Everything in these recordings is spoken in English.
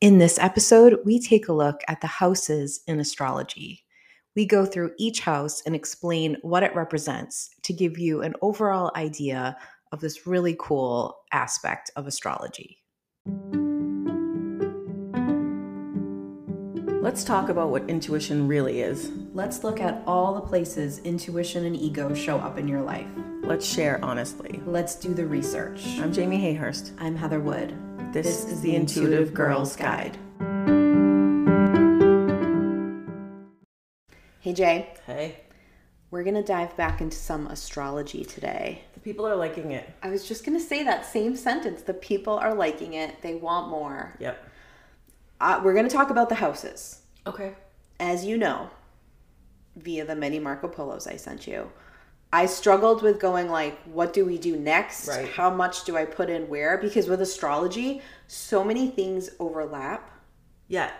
In this episode, we take a look at the houses in astrology. We go through each house and explain what it represents to give you an overall idea of this really cool aspect of astrology. Let's talk about what intuition really is. Let's look at all the places intuition and ego show up in your life. Let's share honestly. Let's do the research. I'm Jamie Hayhurst. I'm Heather Wood. This, is the Intuitive Girls Guide. Hey, Jay. Hey, We're going to dive back into some astrology today. the people are liking it. I was just going to say that same sentence. The people are liking it, they want more. Yep. Uh, we're going to talk about the houses. Okay. As you know, via the many Marco Polos I sent you, I struggled with going like, what do we do next? Right. How much do I put in where? Because with astrology, so many things overlap. Yeah,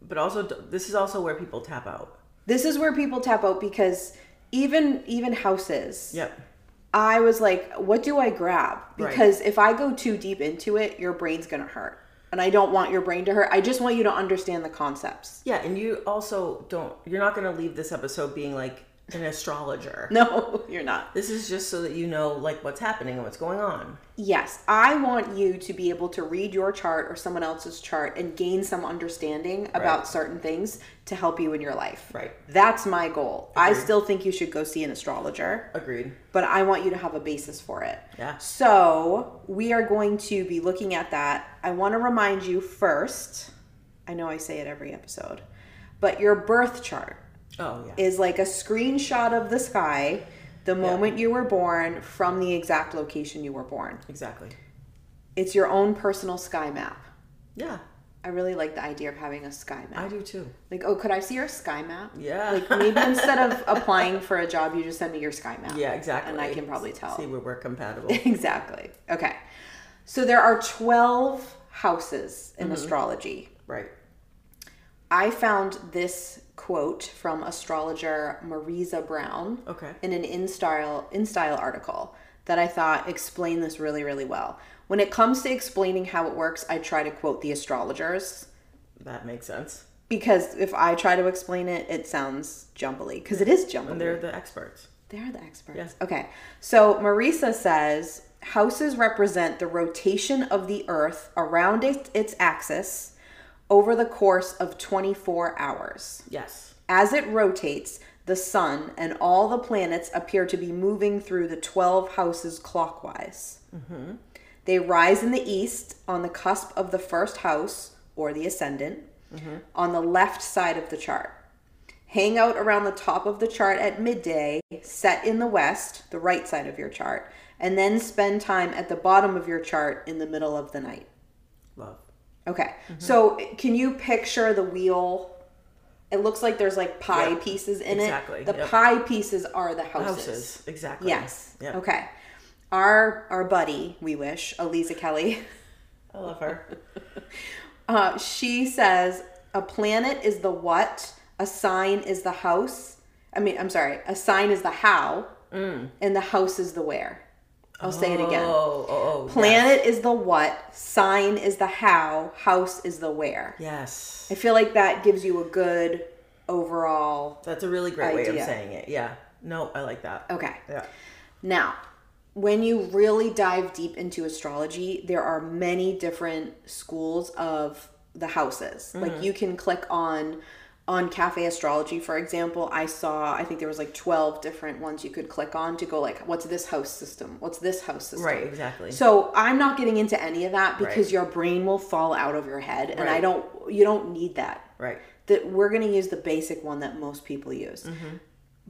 but also this is also where people tap out. This is where people tap out because even even houses. Yep. I was like, what do I grab? Right. Because if I go too deep into it, your brain's going to hurt. And I don't want your brain to hurt. I just want you to understand the concepts. Yeah, and you also don't. You're not going to leave this episode being like an astrologer. No, you're not. This is just so that you know like what's happening and what's going on. Yes, I want you to be able to read your chart or someone else's chart and gain some understanding about Right. certain things to help you in your life. Right. That's my goal. I still think you should go see an astrologer, Agreed. but I want you to have a basis for it. Yeah. So, we are going to be looking at that. I want to remind you first, I know I say it every episode, but your birth chart Oh yeah. is like a screenshot of the sky the moment you were born from the exact location you were born. exactly. It's your own personal sky map. Yeah, I really like the idea of having a sky map. I do too. Like, oh, could I see your sky map? Yeah. Like maybe instead of applying for a job, you just send me your sky map. Yeah, exactly. And I can probably tell. See where we're compatible. exactly. Okay. So there are 12 houses Mm-hmm. in astrology. right. I found this quote from astrologer Maressa Brown Okay. in an InStyle InStyle article that I thought explained this really really well. When it comes to explaining how it works, I try to quote the astrologers That makes sense. because if I try to explain it, it sounds jumbly because it is jumbly. And they're the experts. They're the experts. Yes. Okay. So Maressa says houses represent the rotation of the earth around it, its axis over the course of 24 hours. Yes. As it rotates, the sun and all the planets appear to be moving through the 12 houses clockwise. Mm-hmm. They rise in the east on the cusp of the first house or the ascendant mm-hmm. on the left side of the chart. Hang out around the top of the chart at midday, set in the west, the right side of your chart, and then spend time at the bottom of your chart in the middle of the night. Okay. So can you picture the wheel? It looks like there's like pie Yep. pieces in Exactly. it. Exactly. The Yep. pie pieces are the houses. Houses. Exactly. Yes. Yep. Okay. Our our buddy, we wish, Aliza Kelly, I love her. uh, she says a planet is the what, a sign is the house. I mean, I'm sorry, a sign is the how, and the house is the where. I'll say it again. Oh, oh, oh. Planet is the what, sign is the how, house is the where. Yes. I feel like that gives you a good overall. That's a really great way of saying it. Yeah. No, I like that. Okay. Yeah. Now, when you really dive deep into astrology, there are many different schools of the houses. Like mm-hmm. you can click on on cafe astrology for example i saw i think there was like 12 different ones you could click on to go like what's this house system what's this house system Right, exactly. so i'm not getting into any of that because Right. your brain will fall out of your head and i don't you don't need that Right. that we're going to use the basic one that most people use. Mm-hmm.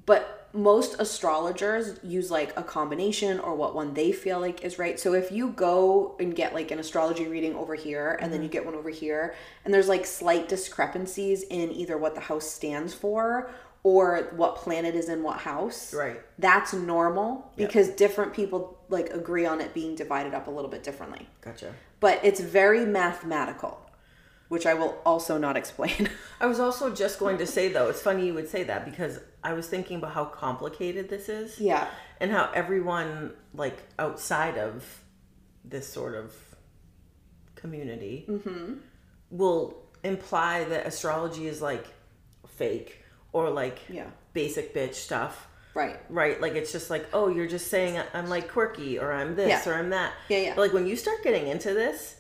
But most astrologers use like a combination or what one they feel like is right. So if you go and get like an astrology reading over here and Mm-hmm. then you get one over here and there's like slight discrepancies in either what the house stands for or what planet is in what house. Right. That's normal because different people like agree on it being divided up a little bit differently. Gotcha. But it's very mathematical, which I will also not explain. I was also just going to say though, it's funny you would say that because I was thinking about how complicated this is. yeah. And how everyone like outside of this sort of community mm-hmm. will imply that astrology is like fake or like Yeah. basic bitch stuff. Right. Right, like it's just like, oh, you're just saying I'm like quirky or I'm this Yeah. or I'm that. Yeah, yeah. But like when you start getting into this,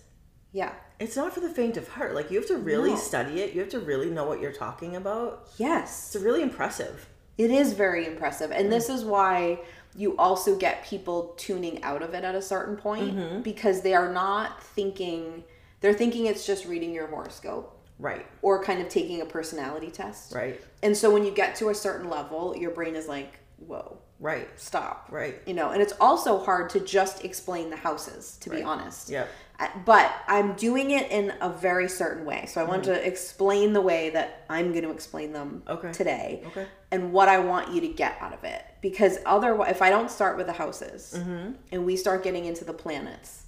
Yeah. It's not for the faint of heart. Like you have to really No. study it. You have to really know what you're talking about. Yes. It's really impressive. It is very impressive. And this is why you also get people tuning out of it at a certain point Mm-hmm. because they are not thinking, they're thinking it's just reading your horoscope Right. or kind of taking a personality test. Right. And so when you get to a certain level, your brain is like, whoa, Right. stop. Right. You know, and it's also hard to just explain the houses, to be honest. Yep. But I'm doing it in a very certain way. So I want to explain the way that I'm going to explain them Mm-hmm. Okay. today. Okay. And what I want you to get out of it. Because otherwise, if I don't start with the houses Mm-hmm. and we start getting into the planets,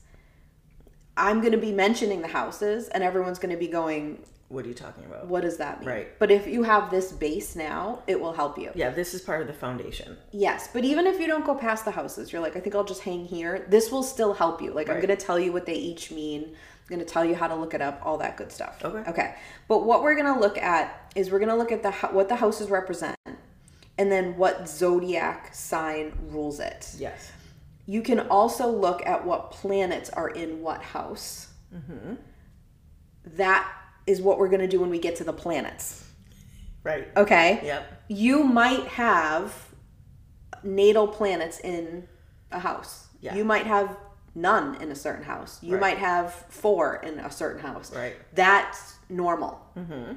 I'm going to be mentioning the houses and everyone's going to be going, What are you talking about? what does that mean? Right. But if you have this base now, it will help you. Yeah, this is part of the foundation. Yes, but even if you don't go past the houses, you're like, I think I'll just hang here. This will still help you. Like, I'm going to tell you what they each mean. I'm going to tell you how to look it up, all that good stuff. Okay. Okay. But what we're going to look at is we're going to look at the what the houses represent, and then what zodiac sign rules it. Yes. You can also look at what planets are in what house. Mm-hmm. That is what we're going to do when we get to the planets. Right. Okay Yep. you might have natal planets in a house. Yeah. You might have none in a certain house. You Right. might have four in a certain house. Right. That's normal. Mm-hmm.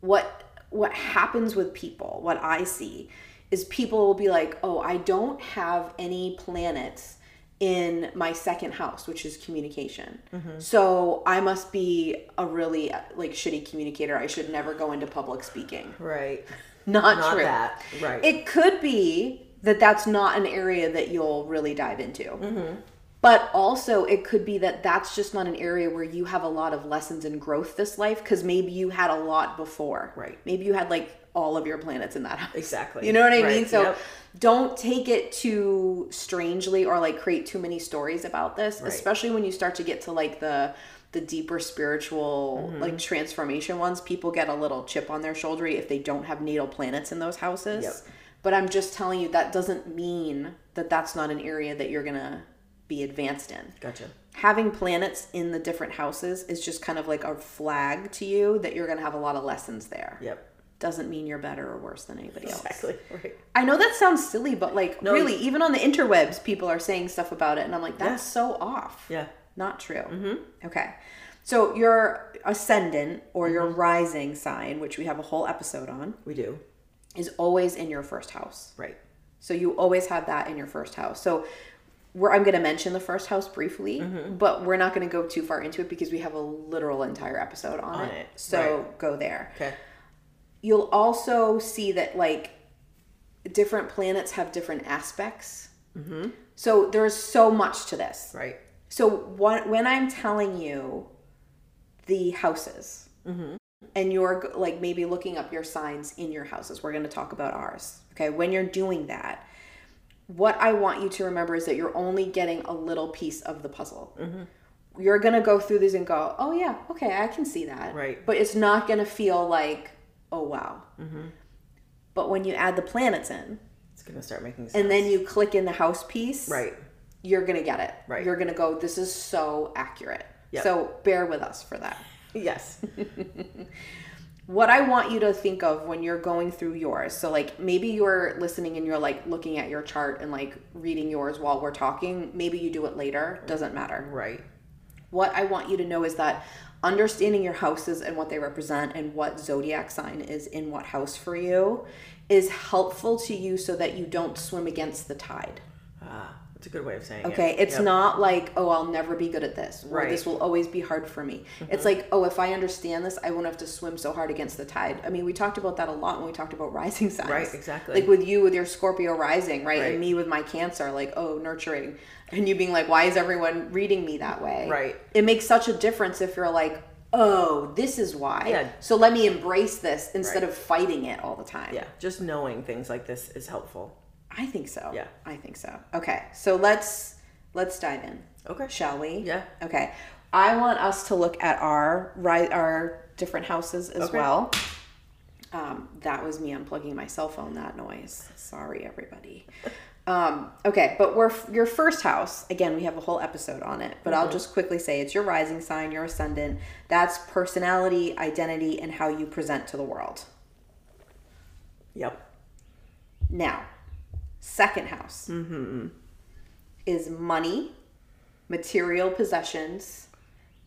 What what happens with people? What I see is people will be like, "Oh, I don't have any planets in my second house, which is communication. Mm-hmm. So I must be a really like shitty communicator. I should never go into public speaking." Right. Not, Not true. that. Right. It could be that that's not an area that you'll really dive into. Mm-hmm. But also, it could be that that's just not an area where you have a lot of lessons and growth this life because maybe you had a lot before. Right. Maybe you had like all of your planets in that house. Exactly. You know what I Right. mean? So Yep. don't take it too strangely or like create too many stories about this, Right. especially when you start to get to like the the deeper spiritual Mm-hmm. like transformation ones. People get a little chip on their shoulder if they don't have natal planets in those houses. Yep. But I'm just telling you that doesn't mean that that's not an area that you're going to be advanced in Gotcha. having planets in the different houses is just kind of like a flag to you that you're going to have a lot of lessons there. Yep. Doesn't mean you're better or worse than anybody else. Exactly. Right. I know that sounds silly, but like No, really, even on the interwebs, people are saying stuff about it, and I'm like, that's Yeah. so off. Yeah. Not true. Mm-hmm. Okay. So your ascendant or your Mm-hmm. rising sign, which we have a whole episode on, We do. is always in your first house. Right. So you always have that in your first house. So we're, I'm going to mention the first house briefly, Mm-hmm. but we're not going to go too far into it because we have a literal entire episode on, On it. it, So right. go there. Okay. You'll also see that like different planets have different aspects. Mm-hmm. So there's so much to this. Right. So what, when I'm telling you the houses, Mm-hmm. and you're like maybe looking up your signs in your houses, we're going to talk about ours. Okay, when you're doing that, what I want you to remember is that you're only getting a little piece of the puzzle. Mm-hmm. You're going to go through these and go, oh yeah, okay, I can see that. Right. But it's not going to feel like, oh wow. Mm-hmm. But when you add the planets in, It's gonna start making sense. and then you click in the house piece, Right. you're gonna get it. Right. You're gonna go, this is so accurate. Yep. So bear with us for that. Yes. What I want you to think of when you're going through yours, so like maybe you're listening and you're like looking at your chart and like reading yours while we're talking. Maybe you do it later, doesn't matter. right. What I want you to know is that understanding your houses and what they represent and what zodiac sign is in what house for you is helpful to you so that you don't swim against the tide. Ah, that's a good way of saying it. Okay, it's Yep. not like, oh, I'll never be good at this, or Right. Mm-hmm. this will always be hard for me. It's like, oh, if I understand this, I won't have to swim so hard against the tide. I mean, we talked about that a lot when we talked about rising signs. Right, exactly. Like with you with your Scorpio rising, right? Right. And me with my Cancer, like, oh, nurturing. And you being like, why is everyone reading me that way? Right. It makes such a difference if you're like, oh, this is why. Yeah. So let me embrace this instead Right. of fighting it all the time. Yeah. Just knowing things like this is helpful. I think so. Yeah. I think so. Okay. So let's let's dive in. Okay. Shall we? Yeah. Okay. I want us to look at our right our different houses as Okay. well. Um, that was me unplugging my cell phone. That noise. Sorry, everybody. Um, okay, but we're your first house. Again, we have a whole episode on it, but I'll just quickly say it's your rising sign, your ascendant. That's personality, identity, and how you present to the world. Yep. Now, second house mm-hmm. is money, material possessions,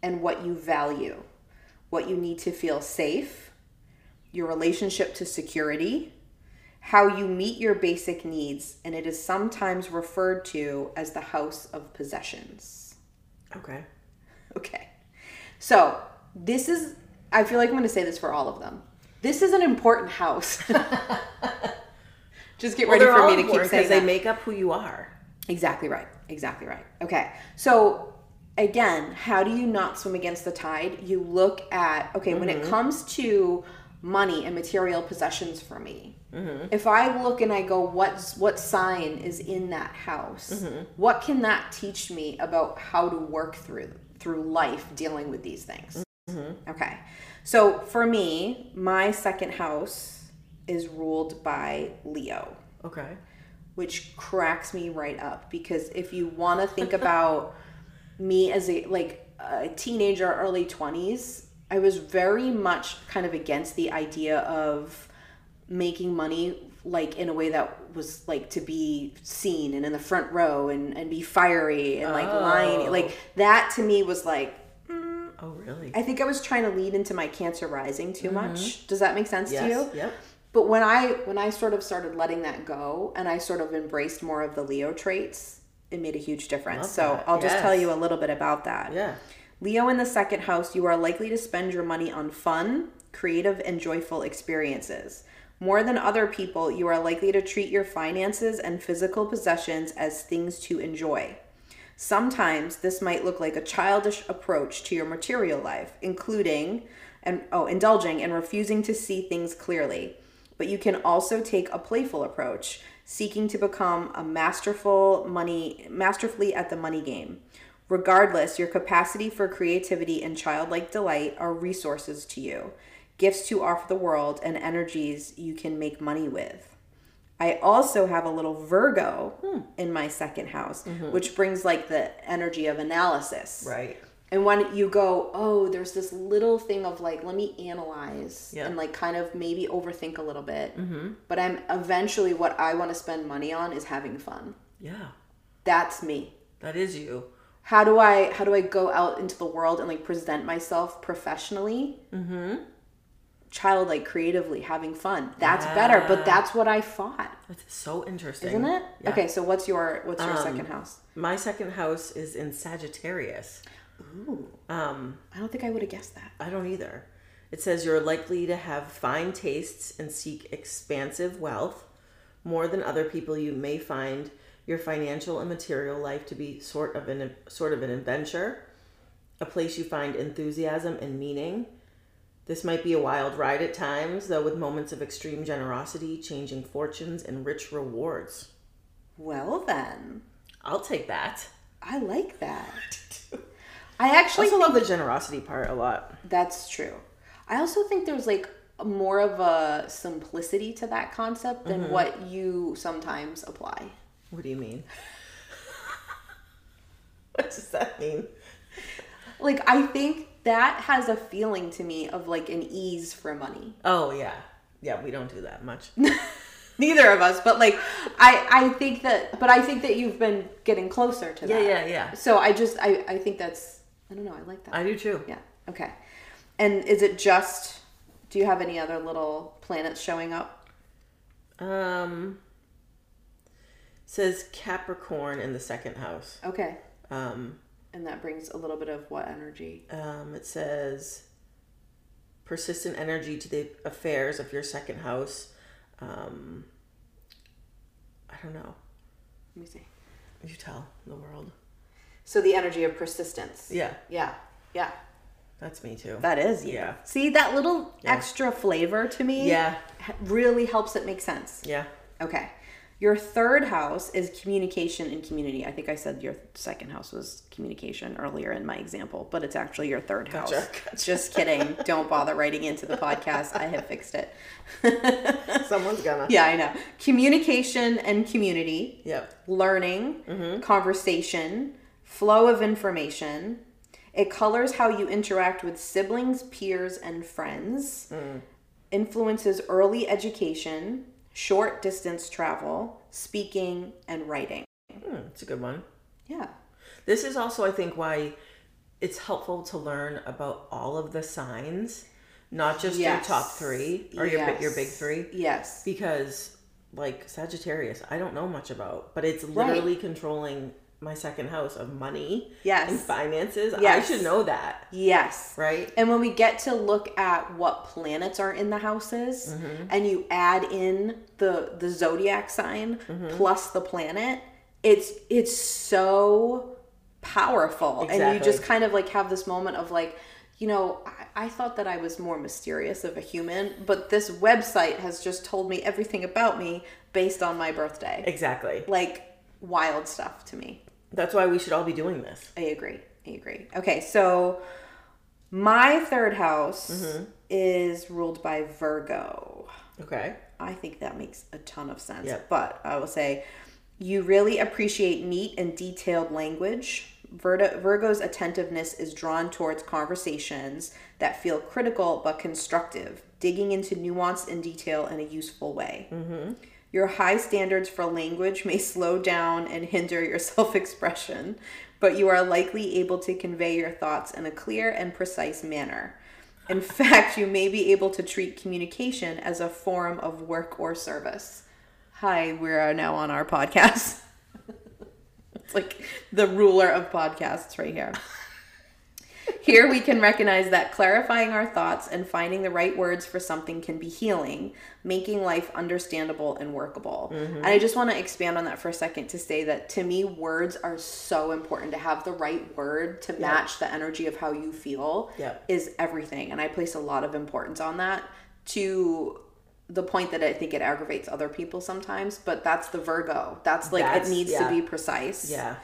and what you value, what you need to feel safe, your relationship to security, how you meet your basic needs, and it is sometimes referred to as the house of possessions. Okay. Okay. So, this is, I feel like I'm going to say this for all of them. This is an important house. Just get ready they're for me to keep saying 'cause that. they make up who you are. Exactly right. Exactly right. Okay. So again, how do you not swim against the tide? You look at okay, when it mm-hmm. comes to money and material possessions for me. Mm-hmm. If I look and I go, what's what sign is in that house? Mm-hmm. What can that teach me about how to work through through life dealing with these things? Okay. So for me, my second house is ruled by Leo Okay. which cracks me right up because if you want to think about me as a like a teenager early 20s i was very much kind of against the idea of making money like in a way that was like to be seen and in the front row and and be fiery and like lying Oh. like that to me was like Oh, really? i think i was trying to lead into my cancer rising too mm-hmm. much does that make sense yes. to you Yep. But when I when I sort of started letting that go and I sort of embraced more of the Leo traits, it made a huge difference. Love so that. I'll just tell you a little bit about that. Yeah. Leo in the second house, you are likely to spend your money on fun, creative, and joyful experiences. More than other people, you are likely to treat your finances and physical possessions as things to enjoy. Sometimes this might look like a childish approach to your material life, including and oh, indulging and refusing to see things clearly. But you can also take a playful approach, seeking to become a masterful money masterfully at the money game. Regardless, your capacity for creativity and childlike delight are resources to you, gifts to offer the world, and energies you can make money with. I also have a little Virgo hmm. in my second house, mm-hmm. which brings like the energy of analysis. Right. And when you go, oh, there's this little thing of like, let me analyze Yeah. and like kind of maybe overthink a little bit. Mm-hmm. But I'm eventually what I want to spend money on is having fun. Yeah. That's me. That is you. How do I how do I go out into the world and like present myself professionally? Mm-hmm. Childlike, creatively, having fun. That's better. But that's what I fought, That's so interesting. isn't it? Yeah. Okay, so what's your what's your Um, second house? My second house is in Sagittarius. Ooh, Um, I don't think I would have guessed that. I don't either. It says you're likely to have fine tastes and seek expansive wealth. More than other people, you may find your financial and material life to be sort of an sort of an adventure, a place you find enthusiasm and meaning. This might be a wild ride at times, though with moments of extreme generosity, changing fortunes, and rich rewards. Well then, I'll take that. I like that. I actually also love the generosity part a lot. that's true. I also think there's like more of a simplicity to that concept than Mm-hmm. what you sometimes apply. What do you mean? what does that mean? Like I think that has a feeling to me of like an ease for money. Oh yeah, yeah. We don't do that much. Neither of us, but like I I think that but I think that you've been getting closer to Yeah, that. Yeah, yeah, yeah. So I just I I think that's I don't know, I like that. I do too. yeah. Okay. And is it just do you have any other little planets showing up? Um, says Capricorn in the second house. Okay. Um, And that brings a little bit of what energy? um, it says persistent energy to the affairs of your second house. Um, I don't know. Let me see. You tell the world. So the energy of persistence. Yeah, Yeah. Yeah. that's me too. That is you. Yeah. See that little Yeah. extra flavor to me? Yeah. Really helps it make sense. Yeah. Okay. Your third house is communication and community. I think I said your second house was communication earlier in my example, but it's actually your third house. Gotcha, gotcha. Just kidding. Don't bother writing into the podcast. I have fixed it. Someone's gonna. Yeah, I know. Communication and community, Yep. learning, mm-hmm. conversation, flow of information. It colors how you interact with siblings, peers, and friends. Influences early education, short distance travel, speaking, and writing. Hmm, it's a good one. Yeah. This is also, I think, why it's helpful to learn about all of the signs, not just Yes. your top three or your big your big three, Yes. because like Sagittarius, I don't know much about, but it's literally controlling my second house of money Yes. and finances. I should know that, Yes. right? And when we get to look at what planets are in the houses Mm-hmm. and you add in the the zodiac sign Mm-hmm. plus the planet, it's it's so powerful. And you just kind of like have this moment of like, you know, I, I thought that I was more mysterious of a human, but this website has just told me everything about me based on my birthday. Exactly. Like wild stuff to me. That's why we should all be doing this. I agree. I agree. Okay, so my third house Mm-hmm. is ruled by Virgo. Okay. I think that makes a ton of sense. Yep. But I will say you really appreciate neat and detailed language. Virgo, Virgo's attentiveness is drawn towards conversations that feel critical but constructive, digging into nuance and detail in a useful way. Your high standards for language may slow down and hinder your self expression, but you are likely able to convey your thoughts in a clear and precise manner. In fact, you may be able to treat communication as a form of work or service. Hi, we're now on our podcast. it's like the ruler of podcasts right here. Here we can recognize that clarifying our thoughts and finding the right words for something can be healing, making life understandable and workable. Mm-hmm. And I just want to expand on that for a second to say that to me, words are so important to have the right word to match the energy of how you feel Yep. is everything. And I place a lot of importance on that to the point that I think it aggravates other people sometimes, but that's the Virgo. That's like That's- it needs yeah. to be precise. Yeah.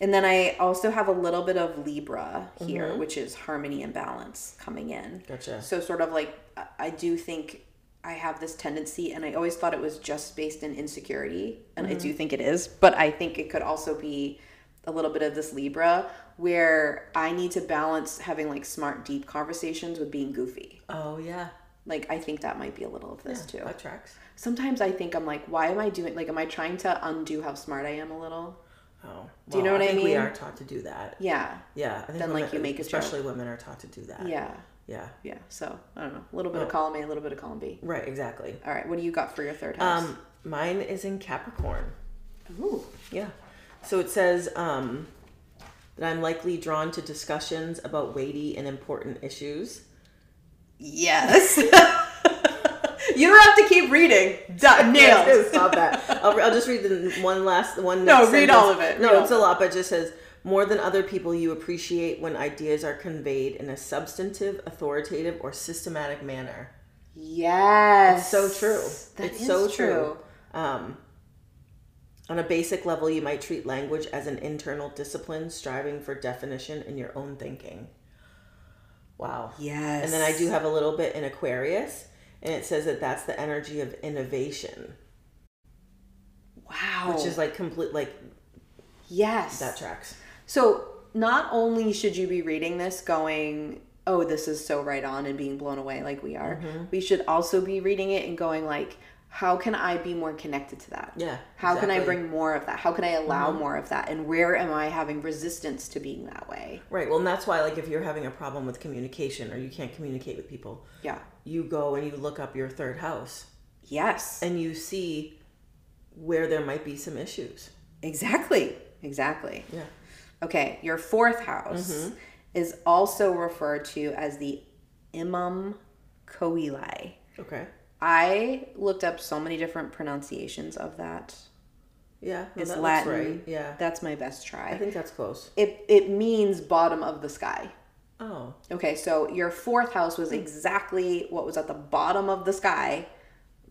And then I also have a little bit of Libra here, Mm-hmm. which is harmony and balance coming in. Gotcha. So, sort of like, I- I do think I have this tendency, and I always thought it was just based in insecurity, and I Mm-hmm. do think it is, but I think it could also be a little bit of this Libra where I need to balance having like smart, deep conversations with being goofy. Oh yeah. Like, I think that might be a little of this too. That tracks. Sometimes I think I'm like, why am I doing, like, am I trying to undo how smart I am a little? Oh. Do you know what I think We are taught to do that. Yeah. Yeah. I think Then, like, you make especially women are taught to do that. Yeah. Yeah. Yeah, so I don't know. A little bit of Oh. column A, a little bit of column B. Right. Exactly. All right, what do you got for your third house? Um, mine is in Capricorn. Ooh. Yeah. So it says um, that I'm likely drawn to discussions about weighty and important issues. Yes. you don't have to keep reading. Done. Yes, Nailed. Stop that. I'll, I'll just read the one last one. No, read sentence. all of it. No, Read it's a lot, but it just says more than other people, you appreciate when ideas are conveyed in a substantive, authoritative, or systematic manner. Yes. It's So true. That it's is so true. Um, on a basic level, you might treat language as an internal discipline, striving for definition in your own thinking. Wow. Yes. And then I do have a little bit in Aquarius, and it says that that's the energy of innovation, Wow. which is like complete, like yes. that tracks. So not only should you be reading this going, oh, this is so right on and being blown away like we are, Mm-hmm. we should also be reading it and going like, how can I be more connected to that? Yeah, How can I. Mm-hmm. bring more of that? How can I allow more of that? And where am I having resistance to being that way? Right. Well, and that's why, like, if you're having a problem with communication or you can't communicate with people, Yeah. you go and you look up your third house Yes. and you see where there might be some issues. Exactly. Exactly. Yeah. Okay, your fourth house Mm-hmm. is also referred to as the Imum Coeli. Okay. I looked up so many different pronunciations of that. Yeah. It's that Latin. right. Yeah. That's my best try. I think that's close. It it means bottom of the sky. Oh. Okay, so your fourth house was exactly what was at the bottom of the sky,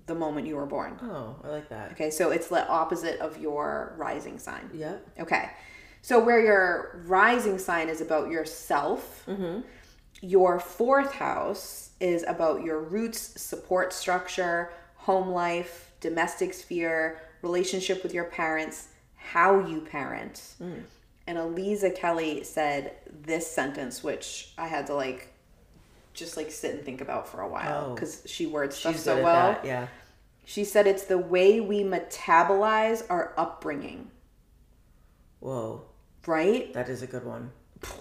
the moment you were born. Oh, I like that. Okay, so it's the opposite of your rising sign. Yep. Okay. So where your rising sign is about yourself, mm-hmm. Your fourth house is about your roots, support structure, home life, domestic sphere, relationship with your parents, how you parent. Hmm. And Aliza Kelly said this sentence, which I had to like just like sit and think about for a while Oh. because she words stuff so well. that. Yeah. She said it's the way we metabolize our upbringing, Whoa, right? that is a good one.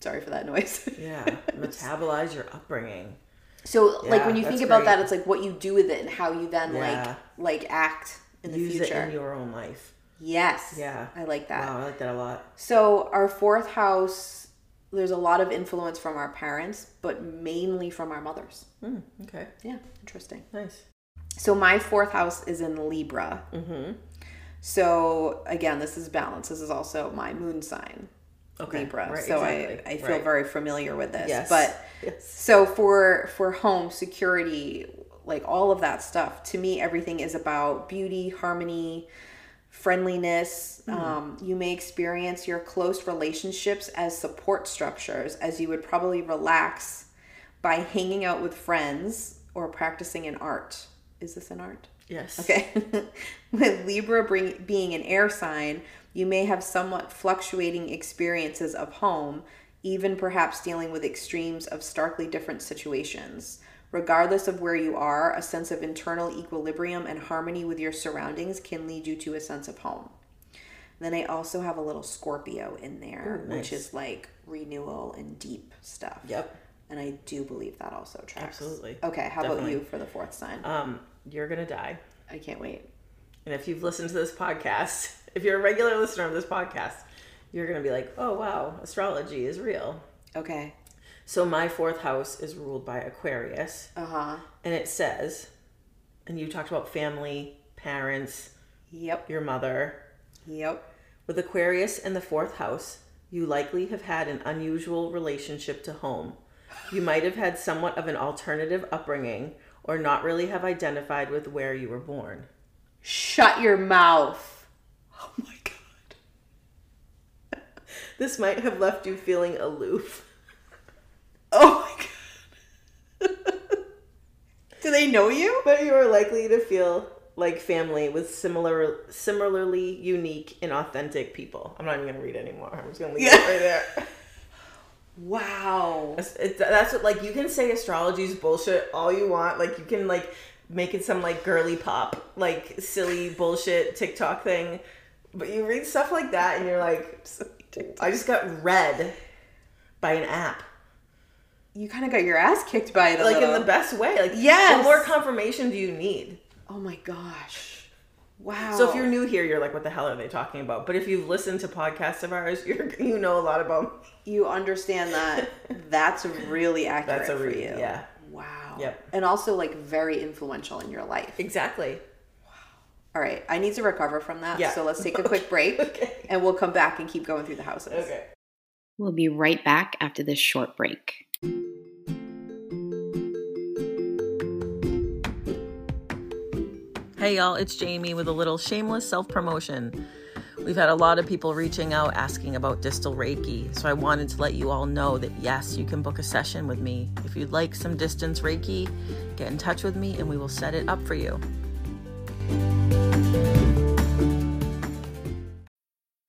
Sorry for that noise. Yeah. Metabolize your upbringing. so, like when you think about great. that, it's like what you do with it and how you then Yeah. like like act in the Use future. it in your own life. yes. Yeah. I like that. Wow, I like that a lot. So, our fourth house, there's a lot of influence from our parents, but mainly from our mothers. Hmm, okay. Yeah, interesting. Nice. So my fourth house is in Libra. Mm-hmm. So again, this is balance. This is also my moon sign, Okay. Libra. Right, so exactly. I, I feel Right. very familiar with this. Yes. But Yes. so for for home security, like all of that stuff, to me, everything is about beauty, harmony, friendliness. Mm-hmm. Um, you may experience your close relationships as support structures, as you would probably relax by hanging out with friends or practicing an art. Is this an art? Yes. Okay. With Libra bring, being an air sign, you may have somewhat fluctuating experiences of home, even perhaps dealing with extremes of starkly different situations. Regardless of where you are, a sense of internal equilibrium and harmony with your surroundings can lead you to a sense of home. Then I also have a little Scorpio in there, Ooh, which is like renewal and deep stuff. Yep. And I do believe that also tracks. Absolutely. Okay, how about you for the fourth sign? Um, you're gonna die. I can't wait. And if you've listened to this podcast, if you're a regular listener of this podcast, you're gonna be like, oh wow, astrology is real. Okay. So my fourth house is ruled by Aquarius, Uh huh. and it says, and you talked about family, parents, Yep. your mother. Yep. With Aquarius in the fourth house, you likely have had an unusual relationship to home. You might have had somewhat of an alternative upbringing or not really have identified with where you were born. Shut your mouth. Oh my god. This might have left you feeling aloof. Oh my god. Do they know you? But you are likely to feel like family with similar similarly unique and authentic people. I'm not even gonna read anymore. I'm just gonna leave Yeah. it right there. Wow. It's- it's- that's what like you can say astrology's bullshit all you want. Like you can like make it some like girly pop, like silly bullshit TikTok thing. But you read stuff like that and you're like, I just got read by an app. You kind of got your ass kicked by it Like little. in the best way. Like Yes. what more confirmation do you need? oh my gosh. Wow. So if you're new here, you're like, what the hell are they talking about? But if you've listened to podcasts of ours, you're you know a lot about. you understand that that's really accurate That's a for you. yeah. Wow. Yep. And also like very influential in your life. Exactly. Wow. All right, I need to recover from that. Yeah. So let's take a quick break Okay. and we'll come back and keep going through the houses. Okay. We'll be right back after this short break. Hey y'all, it's Jamie with a little shameless self promotion. We've had a lot of people reaching out asking about distal Reiki, so I wanted to let you all know that yes, you can book a session with me. If you'd like some distance Reiki, get in touch with me and we will set it up for you.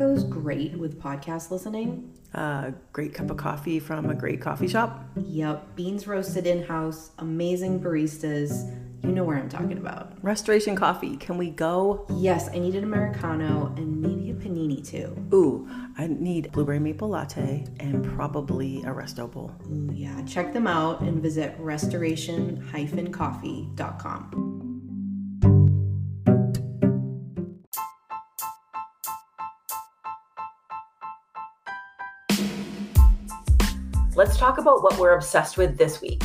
Goes great with podcast listening? A great cup of coffee from a great coffee shop. Yep, beans roasted in house, amazing baristas. You know where I'm talking about. Restoration coffee. Can we go? Yes, I need an Americano and maybe a panini too. Ooh, I need blueberry maple latte and probably a resto bowl. Ooh, yeah, check them out and visit restoration-coffee.com. Let's talk about what we're obsessed with this week.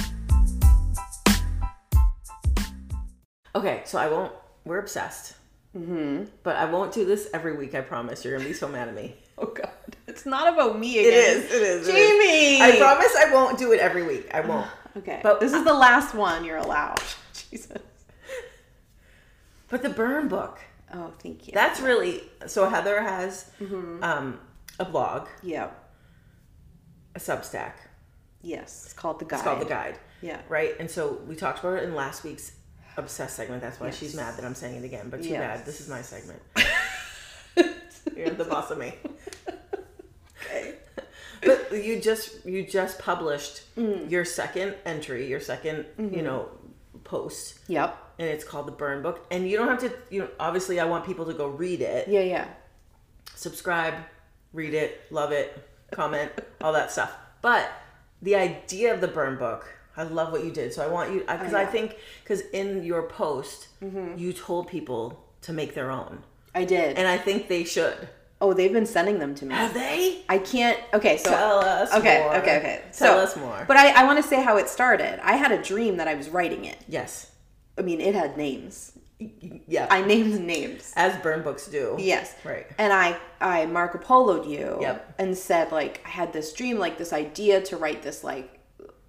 Okay, so I won't. We're obsessed. Mm-hmm. But I won't do this every week. I promise. You're gonna be so mad at me. Oh god. It's not about me It again. is. It is. it is. Jamie! I promise I won't do it every week. I won't. Okay. But- But this is the last one you're allowed. Jesus. But the burn book. Oh, thank you. That's really so. Heather has um, a blog, yeah. A Substack. Yes. It's called the guide. It's called the Guide. Yeah. Right. And so we talked about it in last week's obsessed segment. That's why she's mad that I'm saying it again. But too Yes. bad. This is my segment. You're the boss of me. Okay. But you just you just published Mm. your second entry, your 2nd Mm-hmm. you know post, Yep. and it's called the Burn Book. And you don't have to. You know, obviously, I want people to go read it, Yeah, yeah. subscribe, read it, love it, comment, all that stuff. But the idea of the Burn Book. I love what you did. So I want you because I yeah. think because in your post Mm-hmm. you told people to make their own, I did. and I think they should. oh, they've been sending them to me. Have they? I can't. Okay, so Tell us Okay, more. okay, okay. Tell so, us more. But I, I want to say how it started. I had a dream that I was writing it. yes, I mean, it had names. Yeah. I named names. as burn books do. Yes. Right. And I I Marco Poloed you Yep. and said like I had this dream, like this idea to write this like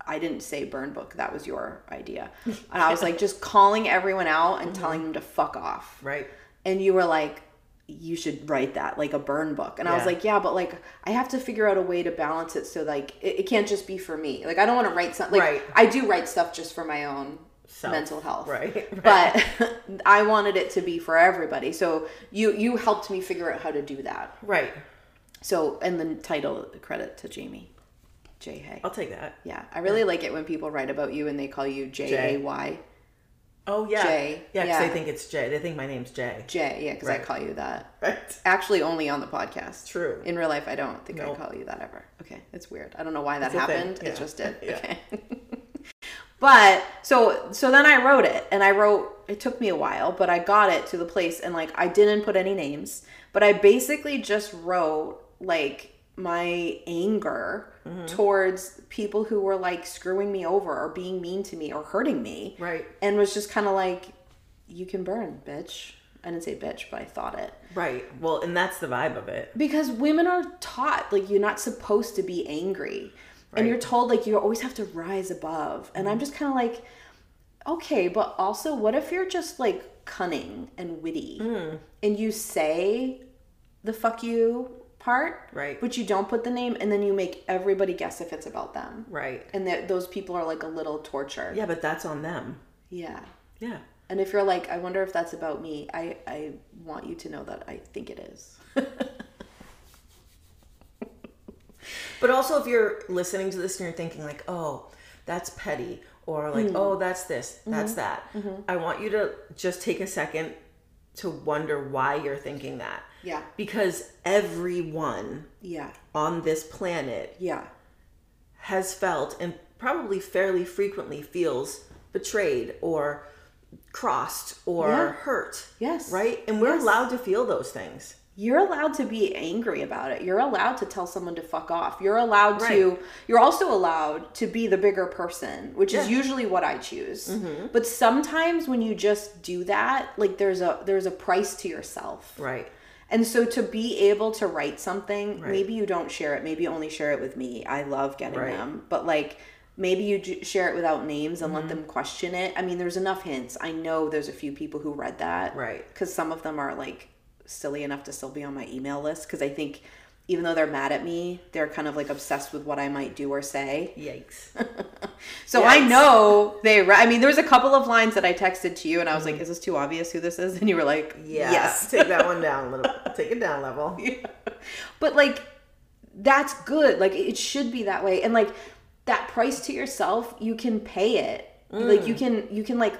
I didn't say burn book, that was your idea. And I was like just calling everyone out and mm-hmm. telling them to fuck off. Right. And you were like, you should write that like a burn book. And I was like, yeah, but like I have to figure out a way to balance it so like it, it can't just be for me. Like I don't want to write something. Like Right. I do write stuff just for my own Self. mental health. Right, right. But I wanted it to be for everybody. So you you helped me figure out how to do that. Right. So and the title credit to Jamie. J Hay. I'll take that. Yeah. I really like it when people write about you and they call you J A Y. Oh yeah. Jay. Yeah, because Yeah. they think it's Jay. They think my name's Jay. J, yeah, because I call you that. Right. Actually, only on the podcast. True. In real life, I don't think Nope. I call you that ever. Okay, it's weird. I don't know why that It's happened. yeah. It just did. Okay. But so so then I wrote it, and I wrote. It took me a while, but I got it to the place, and like I didn't put any names, but I basically just wrote like my anger Mm-hmm. towards people who were like screwing me over or being mean to me or hurting me Right. and was just kind of like you can burn bitch i didn't say bitch but i thought it Right. Well, and that's the vibe of it. because women are taught like you're not supposed to be angry and you're told like you always have to rise above and i'm just kind of like okay but also what if you're just like cunning and witty Hmm. and you say the fuck you part Right. but you don't put the name and then you make everybody guess if it's about them Right. and that those people are like a little torture Yeah, but that's on them. yeah Yeah. and if you're like, I wonder if that's about me, I, I want you to know that I think it is. But also, if you're listening to this and you're thinking like, "Oh, that's petty," or like, Hmm. "Oh, that's this, that's Mm-hmm. that," I want you to just take a second to wonder why you're thinking that. Yeah. Because everyone Yeah. on this planet Yeah. has felt and probably fairly frequently feels betrayed or crossed or Yeah. hurt. Yes. Right? And we're Yes. allowed to feel those things. You're allowed to be angry about it. You're allowed to tell someone to fuck off. You're allowed Right. to, you're also allowed to be the bigger person, which is usually what I choose. But sometimes when you just do that, like there's a, there's a price to yourself. Right. And so to be able to write something, maybe you don't share it, maybe you only share it with me. I love getting Right. them, but like maybe you share it without names and Mm-hmm. let them question it. I mean, there's enough hints. I know there's a few people who read that, Right. Because some of them are like silly enough to still be on my email list. Because I think even though they're mad at me, they're kind of like obsessed with what I might do or say. Yikes. So I know they. Re- I mean, there was a couple of lines that I texted to you, and I was like, "Is this too obvious who this is?" And you were like, Mm-hmm. Yeah. yes." Take that one down a little. Take it down level. Yeah. but like that's good like it should be that way and like that price to yourself you can pay it like you can you can like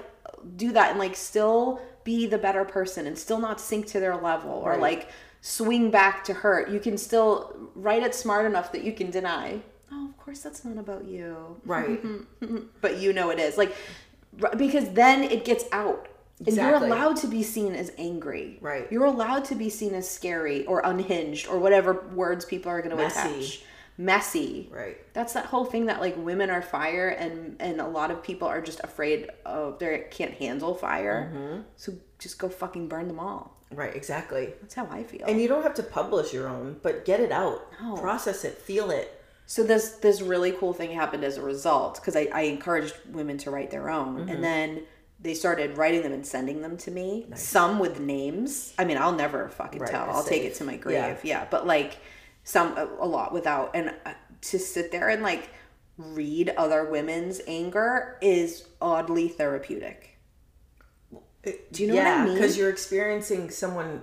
do that and like still be the better person and still not sink to their level or Right. like swing back to hurt. You can still write it smart enough that you can deny. Oh, of course that's not about you. Right. But you know it is. Like because then it gets out. And you're allowed to be seen as angry. Right. You're allowed to be seen as scary or unhinged or whatever words people are going to attach. Messy. Right. That's that whole thing that like women are fire and and a lot of people are just afraid of they can't handle fire. Mm-hmm. So just go fucking burn them all. Right, exactly. That's how I feel. And you don't have to publish your own, but get it out. No. Process it, feel it. so this this really cool thing happened as a result because I, I encouraged women to write their own Mm-hmm. and then they started writing them and sending them to me some with names i mean i'll never fucking Right, tell i'll take it to my grave Yeah. yeah, but like some a, lot without and uh, to sit there and like read other women's anger is oddly therapeutic do you know yeah, what i mean because you're experiencing someone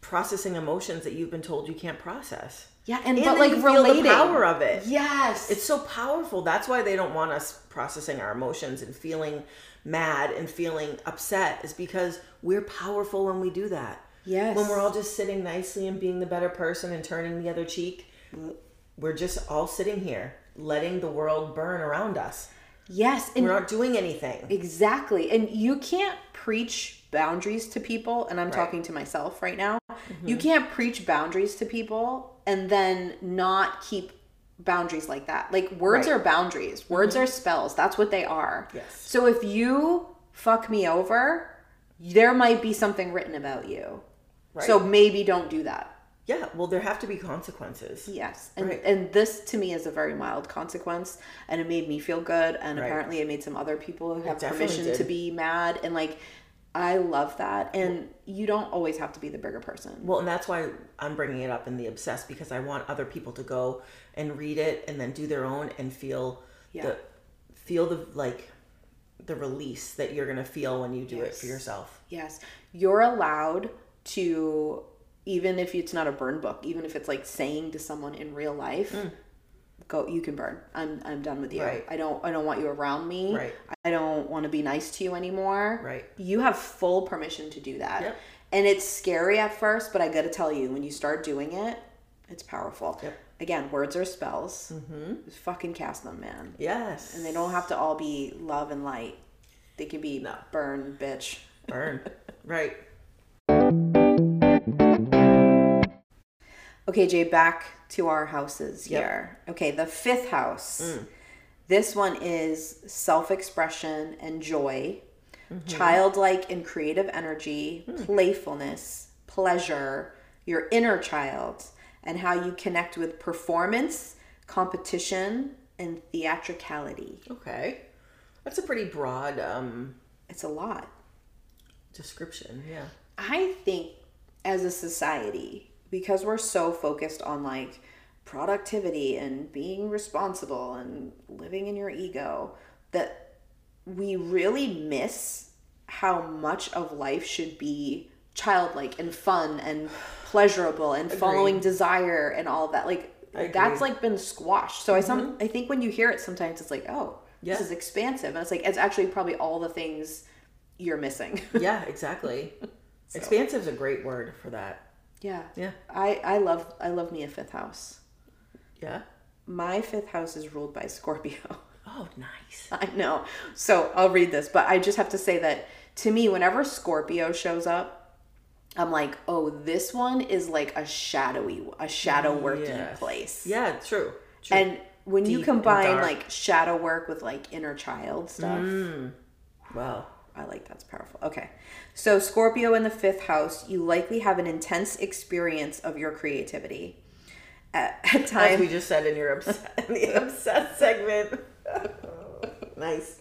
processing emotions that you've been told you can't process. yeah and, And but like relating the power of it. yes It's so powerful. That's why they don't want us processing our emotions and feeling mad and feeling upset is because we're powerful when we do that. Yes. When we're all just sitting nicely and being the better person and turning the other cheek, we're just all sitting here letting the world burn around us. yes and We're not doing anything. Exactly. And you can't preach boundaries to people, and I'm talking to myself right now. Mm-hmm. You can't preach boundaries to people and then not keep boundaries like that. Like words Right. Mm-hmm. are boundaries. Words are spells. That's what they are. Yes. So if you fuck me over, there might be something written about you. So maybe don't do that. Yeah, well, there have to be consequences. Yes. And Right. and this to me is a very mild consequence and it made me feel good and Right. apparently it made some other people who have permission did. to be mad and like I love that and you don't always have to be the bigger person. Well, and that's why I'm bringing it up in the obsessed because I want other people to go and read it and then do their own and feel Yeah. the feel the like the release that you're gonna feel when you do it for yourself. Yes. You're allowed to even if it's not a burn book, even if it's like saying to someone in real life, go you can burn. I'm I'm done with you. Mm. Right. I don't I don't want you around me. Right. I don't want to be nice to you anymore. Right. You have full permission to do that. Yep. And it's scary at first, but I got to tell you when you start doing it, it's powerful. Yep. Again, words are spells. Mm-hmm. Fucking cast them, man. Yes. And they don't have to all be love and light. They can be No. burn, bitch. burn. right. Okay, Jay, back to our houses here. Okay, the fifth house. Mm. This one is self expression and joy, mm-hmm. childlike and creative energy, hmm. playfulness, pleasure, your inner child, and how you connect with performance, competition, and theatricality. Okay. That's a pretty broad um It's a lot. description. Yeah. I think as a society, because we're so focused on like productivity and being responsible and living in your ego, that we really miss how much of life should be childlike and fun and pleasurable and following desire and all that. Like that's like been squashed. So I some I think when you hear it sometimes it's like, oh, Yeah. this is expansive. And it's like it's actually probably all the things you're missing. Yeah, exactly. Expansive is a great word for that. Yeah. Yeah. I I love I love me a fifth house. Yeah. My fifth house is ruled by Scorpio. Oh, nice. I know. So I'll read this, but I just have to say that to me, whenever Scorpio shows up, I'm like, oh, this one is like a shadowy, a shadow working Yes. place. Yeah, true. true. And when you Deep and combine like shadow work with like inner child stuff, mm. wow. I like that's powerful. Okay. So, Scorpio in the fifth house, you likely have an intense experience of your creativity. At, at As times, we just said in your obs- in the obsessed segment. nice.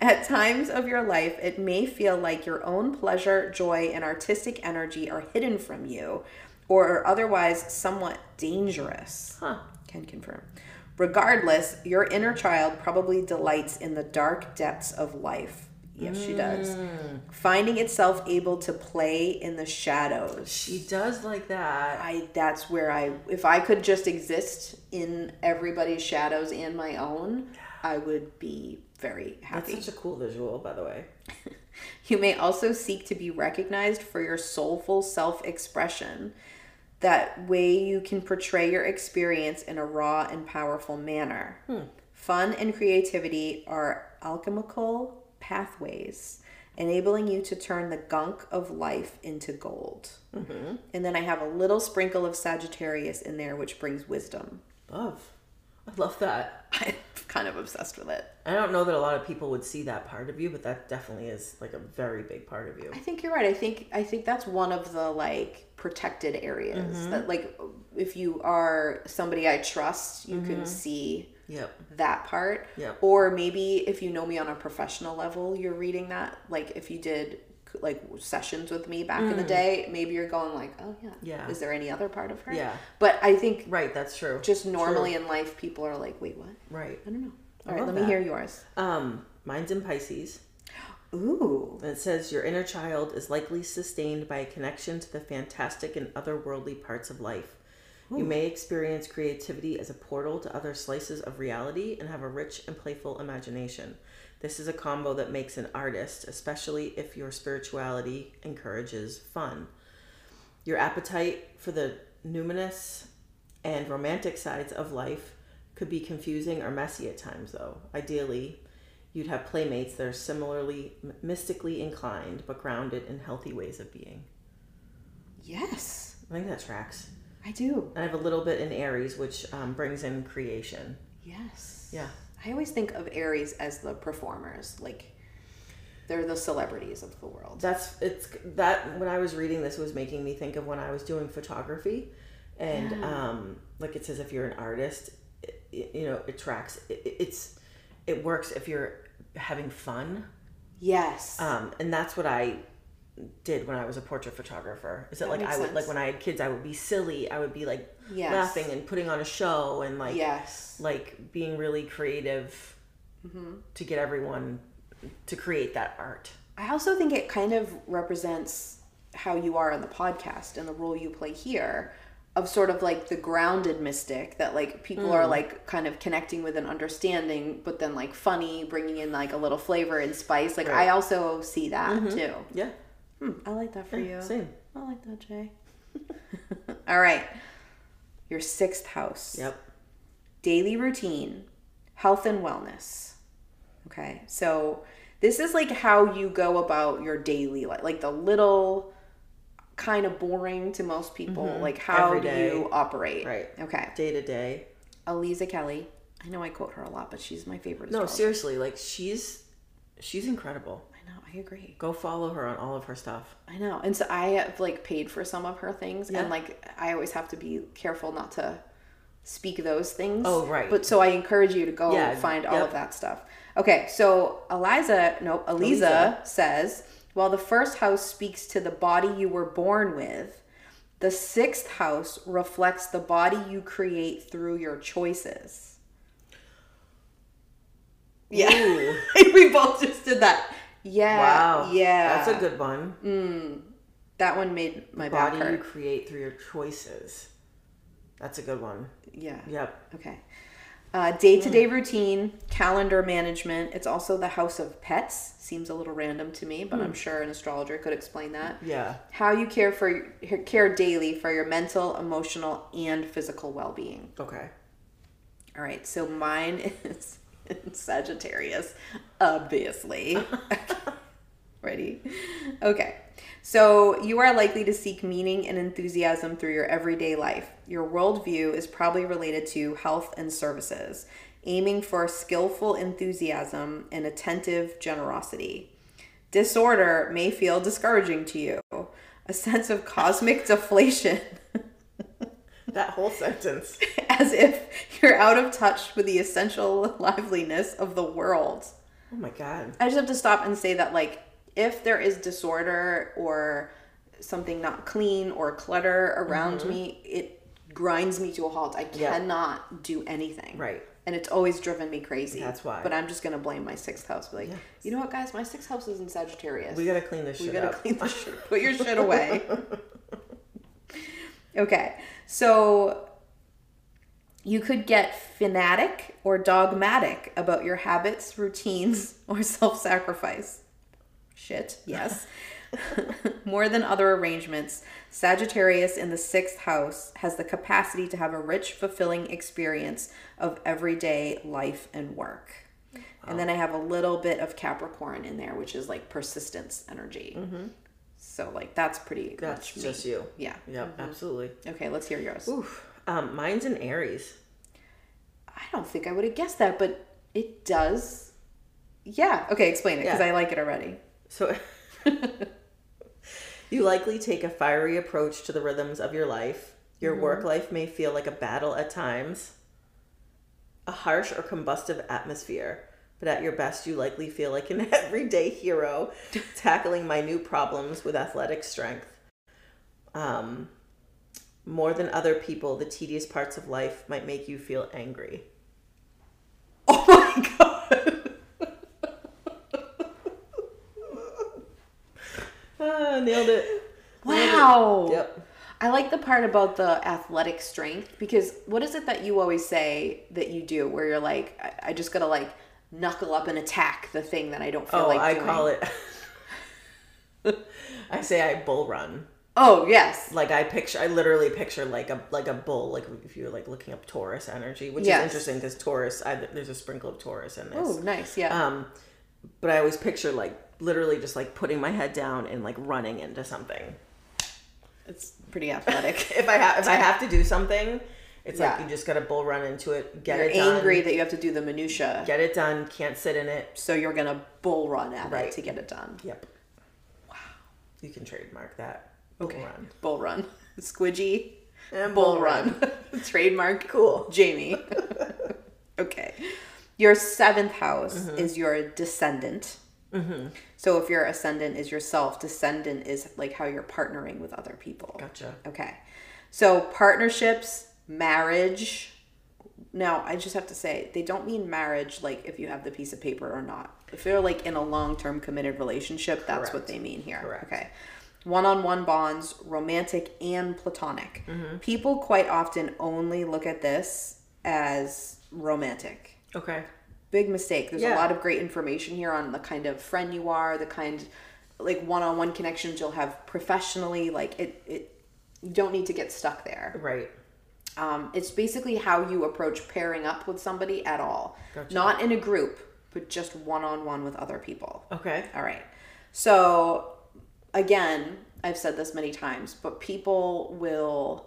At times of your life, it may feel like your own pleasure, joy, and artistic energy are hidden from you or are otherwise somewhat dangerous. Huh. Can confirm. Regardless, your inner child probably delights in the dark depths of life. Yes, she does. Mm. Finding itself able to play in the shadows. She does like that. I that's where I if I could just exist in everybody's shadows and my own, I would be very happy. That's such a cool visual, by the way. You may also seek to be recognized for your soulful self expression. That way you can portray your experience in a raw and powerful manner. Hmm. Fun and creativity are alchemical pathways, enabling you to turn the gunk of life into gold. Mm-hmm. And then I have a little sprinkle of Sagittarius in there, which brings wisdom. Love. I love that. I'm kind of obsessed with it. I don't know that a lot of people would see that part of you, but that definitely is like a very big part of you. I think you're right. I think I think that's one of the like protected areas mm-hmm. that like if you are somebody I trust, you can mm-hmm. see Yep. that part. Yep. Or maybe if you know me on a professional level, you're reading that. Like if you did like sessions with me back in the day, maybe you're going like, oh yeah, Yeah. Is there any other part of her? Yeah. But I think Right, that's true. just normally in life, people are like, wait, what? right. I don't know. I All right, love let me hear yours. Um, mine's in Pisces. Ooh. And it says your inner child is likely sustained by a connection to the fantastic and otherworldly parts of life. You may experience creativity as a portal to other slices of reality and have a rich and playful imagination. This is a combo that makes an artist, especially if your spirituality encourages fun. Your appetite for the numinous and romantic sides of life could be confusing or messy at times, though. Ideally, you'd have playmates that are similarly mystically inclined but grounded in healthy ways of being. Yes, I think that tracks. I do. I have a little bit in Aries, which um, brings in creation. Yes. Yeah. I always think of Aries as the performers, like they're the celebrities of the world. That's it's that when I was reading this was making me think of when I was doing photography, and um, like it says if you're an artist, it, you know it tracks. It- it's it works if you're having fun, Yes. um, and that's what I did when I was a portrait photographer. Is that, That like I would sense. like when I had kids, I would be silly. I would be like Yes. laughing and putting on a show and like yes. like being really creative Mm-hmm. to get everyone to create that art. I also think it kind of represents how you are in the podcast and the role you play here of sort of like the grounded mystic that like people are like kind of connecting with and understanding but then like funny bringing in like a little flavor and spice like i also see that too Yeah, Hmm, i like that for you same. i like that jay all right your sixth house Yep. daily routine, health and wellness. Okay, so this is like how you go about your daily life, like the little kind of boring to most people, like how do you operate? Right. Okay. Day to day. Aliza Kelly. I know I quote her a lot, but she's my favorite. No, seriously, like she's she's incredible. I know. I agree. Go follow her on all of her stuff. I know. And so I have like paid for some of her things, Yeah. and like I always have to be careful not to speak those things. Oh, right. But so I encourage you to go Yeah, find all of that stuff. Okay, so Eliza, no, Eliza Eliza. says, while the first house speaks to the body you were born with, the sixth house reflects the body you create through your choices. Yeah. We both just did that. Yeah. Wow. Yeah. That's a good one. Mm. That one made my Body you create through your choices. That's a good one. Yeah. Yep. Okay. Day to day routine, calendar management. It's also the house of pets. Seems a little random to me, but I'm mm. sure an astrologer could explain that. Yeah. How you care for care daily for your mental, emotional, and physical well being. Okay. All right. So mine is Sagittarius, obviously. Ready? Okay. So you are likely to seek meaning and enthusiasm through your everyday life. Your worldview is probably related to health and services, aiming for skillful enthusiasm and attentive generosity. Disorder may feel discouraging to you. A sense of cosmic deflation That whole sentence. as if you're out of touch with the essential liveliness of the world. Oh my god. I just have to stop and say that, like, if there is disorder or something not clean or clutter around me, it grinds me to a halt. I Mm-hmm. Yeah. cannot do anything. Right. And it's always driven me crazy. That's why. But I'm just gonna blame my sixth house. Be like, you know what, guys? My sixth house is in Sagittarius. We gotta clean this We shit gotta up. clean the shit. Put your shit away. okay, so you could get fanatic or dogmatic about your habits, routines, or self-sacrifice. Shit, yes. More than other arrangements, Sagittarius in the sixth house has the capacity to have a rich, fulfilling experience of everyday life and work. And then I have a little bit of Capricorn in there, which is like persistence energy. Mm-hmm. So, like, that's pretty Mm-hmm. That's much me. just you. Yeah. Yep, absolutely. Okay, let's hear yours. Oof. Um, mine's in Aries. I don't think I would have guessed that, but it does. Yeah. Okay, explain it because Yeah. I like it already. So you likely take a fiery approach to the rhythms of your life. Your work life may feel like a battle at times, a harsh or combustive atmosphere. But at your best, you likely feel like an everyday hero, tackling minute problems with athletic strength. Um, more than other people, the tedious parts of life might make you feel angry. Oh my god. Ah, nailed it. Wow. Yep. I like the part about the athletic strength because what is it that you always say that you do where you're like, I, I just gotta like knuckle up and attack the thing that I don't feel Oh, like I doing. call it. I say I bull run. Oh yes. Like I picture, I literally picture like a like a bull. Like if you're like looking up Taurus energy, which Yes. is interesting because Taurus, I, there's a sprinkle of Taurus in this. Oh nice. Yeah. Um, but I always picture like literally just like putting my head down and like running into something. it's pretty athletic. If I have if I have to do something, it's like you just gotta bull run into it, get you're it done, angry that you have to do the minutia, get it done, can't sit in it. so you're gonna bull run at it to get it done. Yep. Wow. You can trademark that. Bull run. Bull run. Squidgy. And Bull run. Trademark. Cool. Jamie. okay. Your seventh house Mm-hmm. is your descendant. So if your ascendant is yourself, descendant is like how you're partnering with other people. Gotcha. Okay. So partnerships, marriage. Now, I just have to say, they don't mean marriage like if you have the piece of paper or not. If they're like in a long term committed relationship, that's what they mean here. Correct. Okay. One on one bonds, romantic and platonic. Mm-hmm. People quite often only look at this as romantic Okay. big mistake. There's a lot of great information here on the kind of friend you are, the kind like one-on-one connections you'll have professionally. Like it, it you don't need to get stuck there. Right. Um, it's basically how you approach pairing up with somebody at all, not in a group, but just one-on-one with other people. Okay. All right. So again, I've said this many times, but people will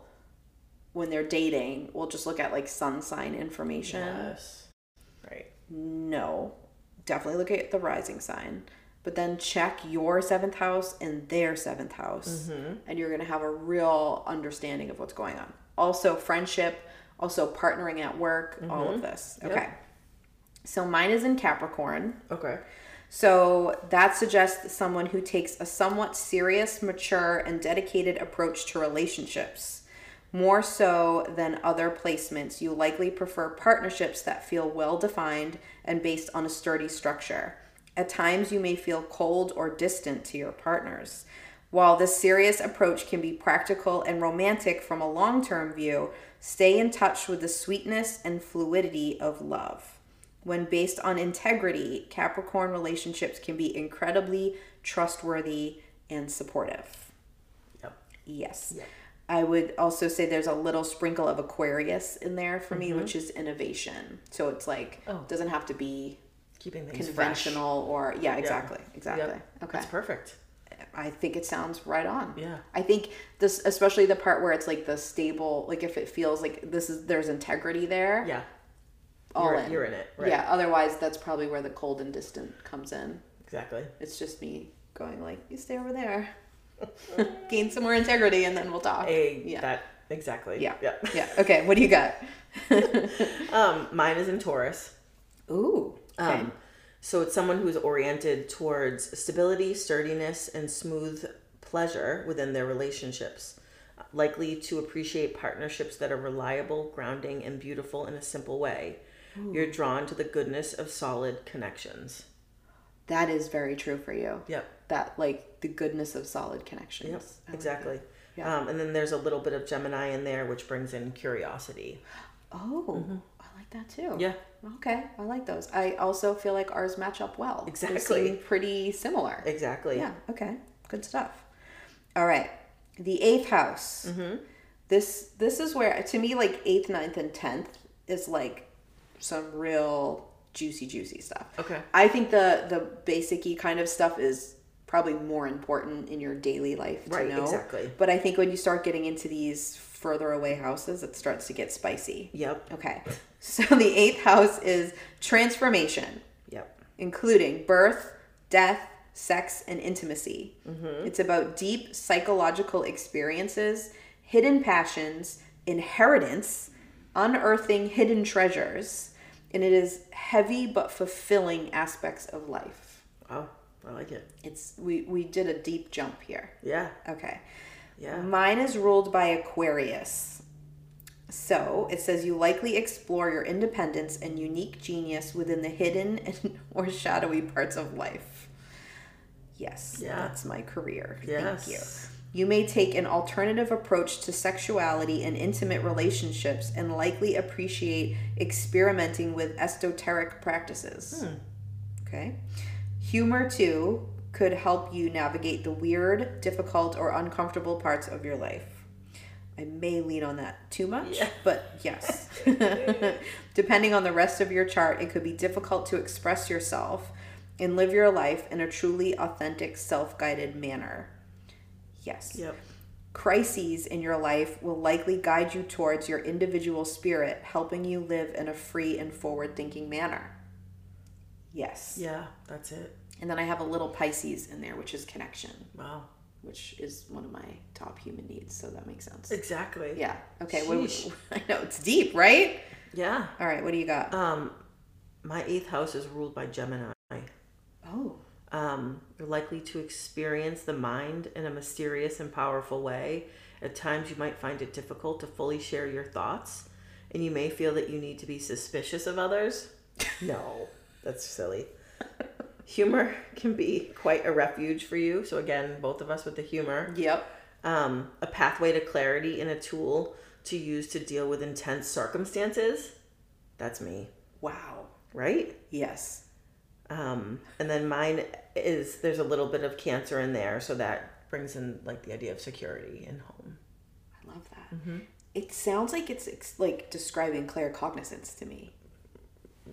when they're dating, will just look at like sun sign information. Yes. Right. No. Definitely look at the rising sign. But then check your seventh house and their seventh house. And you're going to have a real understanding of what's going on. Also, friendship, also partnering at work, all of mm-hmm. this. Okay. So mine is in Capricorn. Okay. So that suggests someone who takes a somewhat serious, mature, and dedicated approach to relationships. More so than other placements, you likely prefer partnerships that feel well defined and based on a sturdy structure. At times, you may feel cold or distant to your partners. While this serious approach can be practical and romantic from a long term view, stay in touch with the sweetness and fluidity of love. When based on integrity, Capricorn relationships can be incredibly trustworthy and supportive. Yep. Yes. I would also say there's a little sprinkle of Aquarius in there for Mm-hmm. me, which is innovation. So it's like Oh. doesn't have to be Keeping things fresh. conventional or yeah, exactly. Exactly. Yep. Okay. That's perfect. I think it sounds right on. Yeah. I think this especially the part where it's like the stable like if it feels like this is there's integrity there. Yeah. All you're, in. you're in it. Right. Yeah, otherwise that's probably where the cold and distant comes in. Exactly. It's just me going like, you stay over there. Gain some more integrity and then we'll talk. A, yeah. That exactly. yeah. Yeah. Yeah. Okay, what do you got? Um, mine is in Taurus. Ooh. Okay. Um, so it's someone who's oriented towards stability, sturdiness, and smooth pleasure within their relationships. Likely to appreciate partnerships that are reliable, grounding, and beautiful in a simple way. You're drawn to the goodness of solid connections. that is very true for you. Yep. That like the goodness of solid connections. Yep. Like Exactly. Yeah. Um, and then there's a little bit of Gemini in there, which brings in curiosity. Oh, I like that too. Yeah. Okay, I like those. I also feel like ours match up well. They Exactly. seem pretty similar. Exactly. Yeah. Okay. Good stuff. All right. The eighth house. Mm-hmm. This this is where to me like eighth, ninth, and tenth is like some real juicy, juicy stuff. Okay. I think the the basicy kind of stuff is probably more important in your daily life to Right, exactly. But I think when you start getting into these further away houses, it starts to get spicy. Yep. Okay. So the eighth house is transformation Yep. including birth, death, sex, and intimacy. Mm-hmm. It's about deep psychological experiences, hidden passions, inheritance, unearthing hidden treasures, and it is heavy but fulfilling aspects of life. Oh, I like it. It's we we did a deep jump here. Yeah. Okay. Yeah. Mine is ruled by Aquarius. So it says you likely explore your independence and unique genius within the hidden and or shadowy parts of life. Yes, Yeah. that's my career. Yes. Thank you. You may take an alternative approach to sexuality and intimate relationships and likely appreciate experimenting with esoteric practices. Hmm. Okay. Humor, too, could help you navigate the weird, difficult, or uncomfortable parts of your life. I may lean on that too much, but yes. Depending on the rest of your chart, it could be difficult to express yourself and live your life in a truly authentic, self guided manner. Yes. Yep. Crises in your life will likely guide you towards your individual spirit, helping you live in a free and forward thinking manner. Yes. Yeah, that's it. And then I have a little Pisces in there, which is connection, Wow. which is one of my top human needs. So that makes sense. Exactly. Yeah. Okay. What. I know it's deep, right? Yeah. All right. What do you got? Um, my eighth house is ruled by Gemini. oh. Um, you're likely to experience the mind in a mysterious and powerful way. At times, you might find it difficult to fully share your thoughts, and you may feel that you need to be suspicious of others. No, that's silly. Humor can be quite a refuge for you. So, again, both of us with the humor. Yep. Um, a pathway to clarity and a tool to use to deal with intense circumstances. That's me, Wow. right? Yes. Um, and then mine is there's a little bit of cancer in there, so that brings in like the idea of security and home. I love that. It sounds like it's ex- like describing claircognizance to me.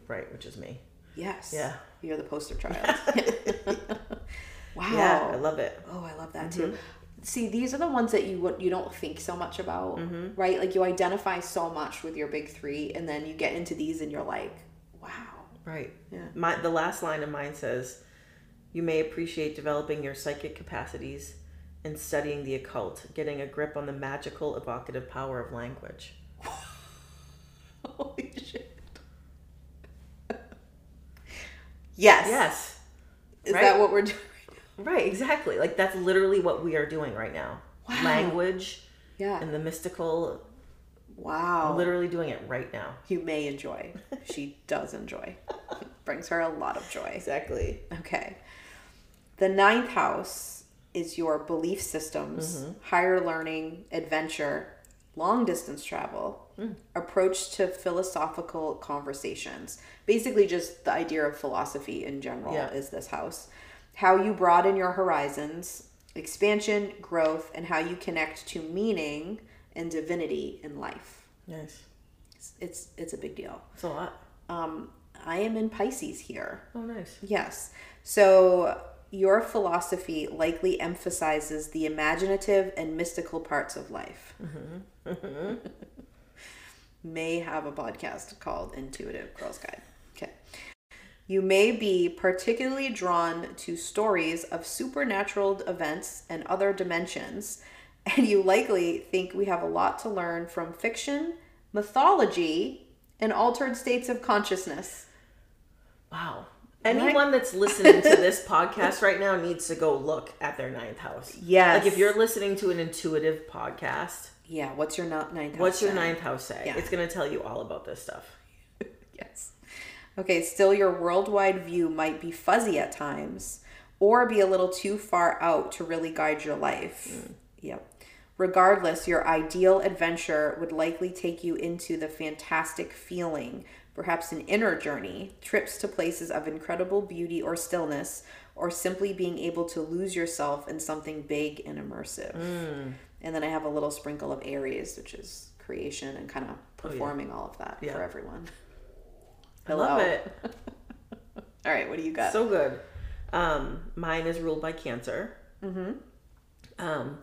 Right, which is me. Yes. Yeah. You're the poster child. wow. Yeah, I love it. Oh, I love that too. Mm-hmm. See, these are the ones that you would you don't think so much about, mm-hmm. right? Like you identify so much with your big three, and then you get into these, and you're like, wow. Right. Yeah. My the last line of mine says, "You may appreciate developing your psychic capacities and studying the occult, getting a grip on the magical, evocative power of language." Holy shit. Yes. Yes. Is right. that what we're doing? Right. Exactly. Like that's literally what we are doing right now. Wow. Language Yeah. and the mystical. wow. Literally doing it right now. You may enjoy. She does enjoy. Brings her a lot of joy. Exactly. Okay. The ninth house is your belief systems, mm-hmm. higher learning, adventure, long distance travel, approach to philosophical conversations. Basically, just the idea of philosophy in general Yeah. is this house. How you broaden your horizons, expansion, growth, and how you connect to meaning and divinity in life. Nice. It's it's, it's a big deal. It's a lot. Um, I am in Pisces here. Oh, nice. Yes. So your philosophy likely emphasizes the imaginative and mystical parts of life. may have a podcast called Intuitive Girls Guide. Okay. You may be particularly drawn to stories of supernatural events and other dimensions, and you likely think we have a lot to learn from fiction, mythology, and altered states of consciousness. Wow. Anyone that's listening to this podcast right now needs to go look at their ninth house. Yes. Like if you're listening to an intuitive podcast, Yeah, what's your ninth house? what's your sign? ninth house say? Yeah. It's going to tell you all about this stuff. Yes. Okay, still your worldwide view might be fuzzy at times or be a little too far out to really guide your life. Mm. Yep. Regardless, your ideal adventure would likely take you into the fantastic feeling, perhaps an inner journey, trips to places of incredible beauty or stillness, or simply being able to lose yourself in something big and immersive. Mm. And then I have a little sprinkle of Aries, which is creation and kind of performing all of that Yeah. for everyone. I love it. All right, what do you got? So good. Um, mine is ruled by Cancer. Mm-hmm. Um,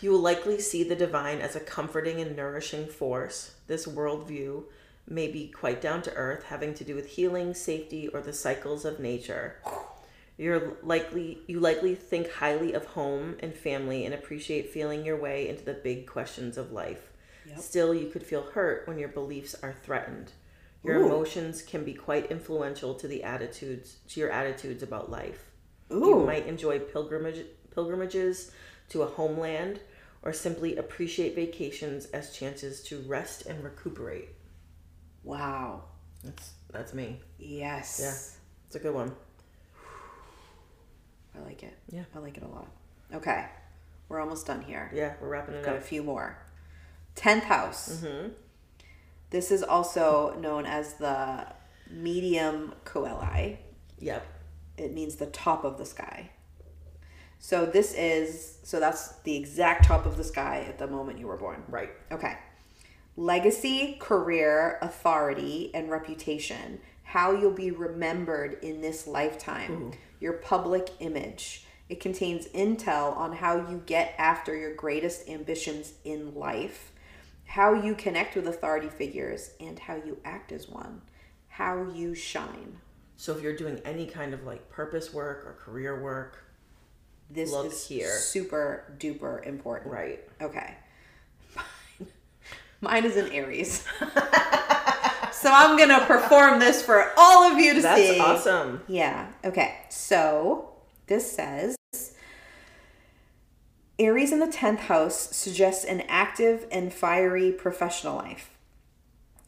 you will likely see the divine as a comforting and nourishing force. This worldview may be quite down to earth, having to do with healing, safety, or the cycles of nature. You're likely you likely think highly of home and family and appreciate feeling your way into the big questions of life. Still, you could feel hurt when your beliefs are threatened. Your emotions can be quite influential to the attitudes to your attitudes about life. You might enjoy pilgrimage pilgrimages to a homeland or simply appreciate vacations as chances to rest and recuperate. wow. That's that's me. Yes. Yeah. It's a good one. I like it. Yeah. I like it a lot. Okay. We're almost done here. Yeah, we're wrapping it Got a few more. Tenth house. Mm-hmm. This is also known as the medium coeli. Yep. It means the top of the sky. So this is so that's the exact top of the sky at the moment you were born. Right. Okay. Legacy, career, authority, and reputation. How you'll be remembered in this lifetime. Your public image. It contains intel on how you get after your greatest ambitions in life, how you connect with authority figures, and how you act as one. How you shine. So if you're doing any kind of like purpose work or career work, This Look is here. super duper important. right. Okay. Mine, mine is an Aries. so I'm going to perform this for all of you to That's see. That's awesome. Yeah. Okay. So this says Aries in the 10th house suggests an active and fiery professional life.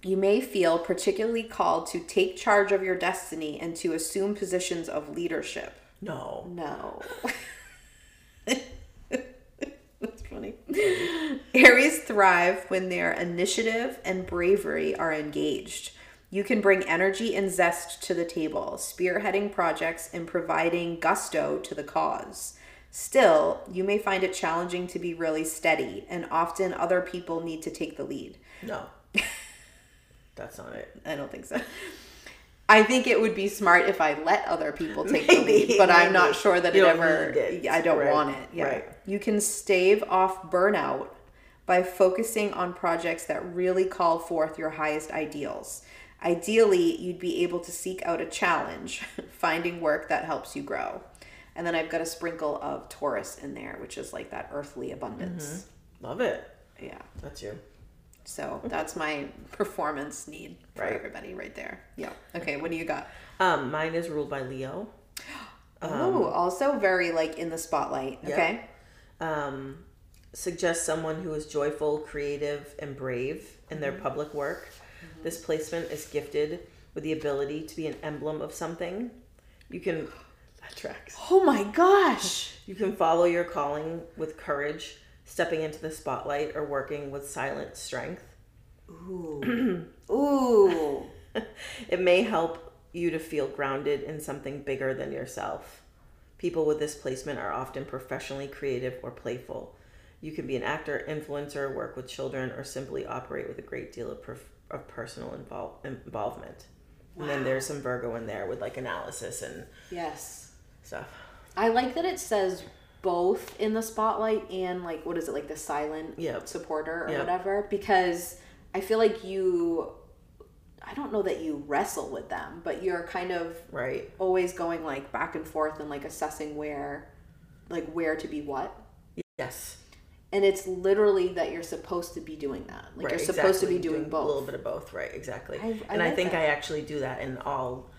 You may feel particularly called to take charge of your destiny and to assume positions of leadership. No. No. Funny. Aries thrive when their initiative and bravery are engaged. You can bring energy and zest to the table, spearheading projects and providing gusto to the cause. Still, you may find it challenging to be really steady, and often other people need to take the lead. No. That's not it. I don't think so. I think it would be smart if I let other people take the lead, but I'm not sure that You it ever. it. I don't Right, want it. Yeah. right. You can stave off burnout by focusing on projects that really call forth your highest ideals. Ideally, you'd be able to seek out a challenge, finding work that helps you grow. And then I've got a sprinkle of Taurus in there, which is like that earthly abundance. Mm-hmm. Love it. Yeah. That's you. So that's my performance need for Right. everybody right there. Yeah. Okay, what do you got? Um, mine is ruled by Leo. oh, also very like in the spotlight. Okay. Um, suggests someone who is joyful, creative, and brave in their public work. This placement is gifted with the ability to be an emblem of something. You can that tracks. Oh my gosh. You can follow your calling with courage, stepping into the spotlight, or working with silent strength. Ooh. Ooh. it may help you to feel grounded in something bigger than yourself. People with this placement are often professionally creative or playful. You can be an actor, influencer, work with children, or simply operate with a great deal of, perf- of personal invol- involvement. And then there's some Virgo in there with like analysis and yes. stuff. I like that it says both in the spotlight and like what is it like the silent Yep. supporter or Yep. whatever because I feel like you I don't know that you wrestle with them, but you're kind of Right. always going like back and forth and like assessing where like where to be what. Yes. And it's literally that you're supposed to be doing that. Like right. you're supposed to be exactly. doing both. A little bit of both. Right. Exactly. I- I and I think that. I actually do that in all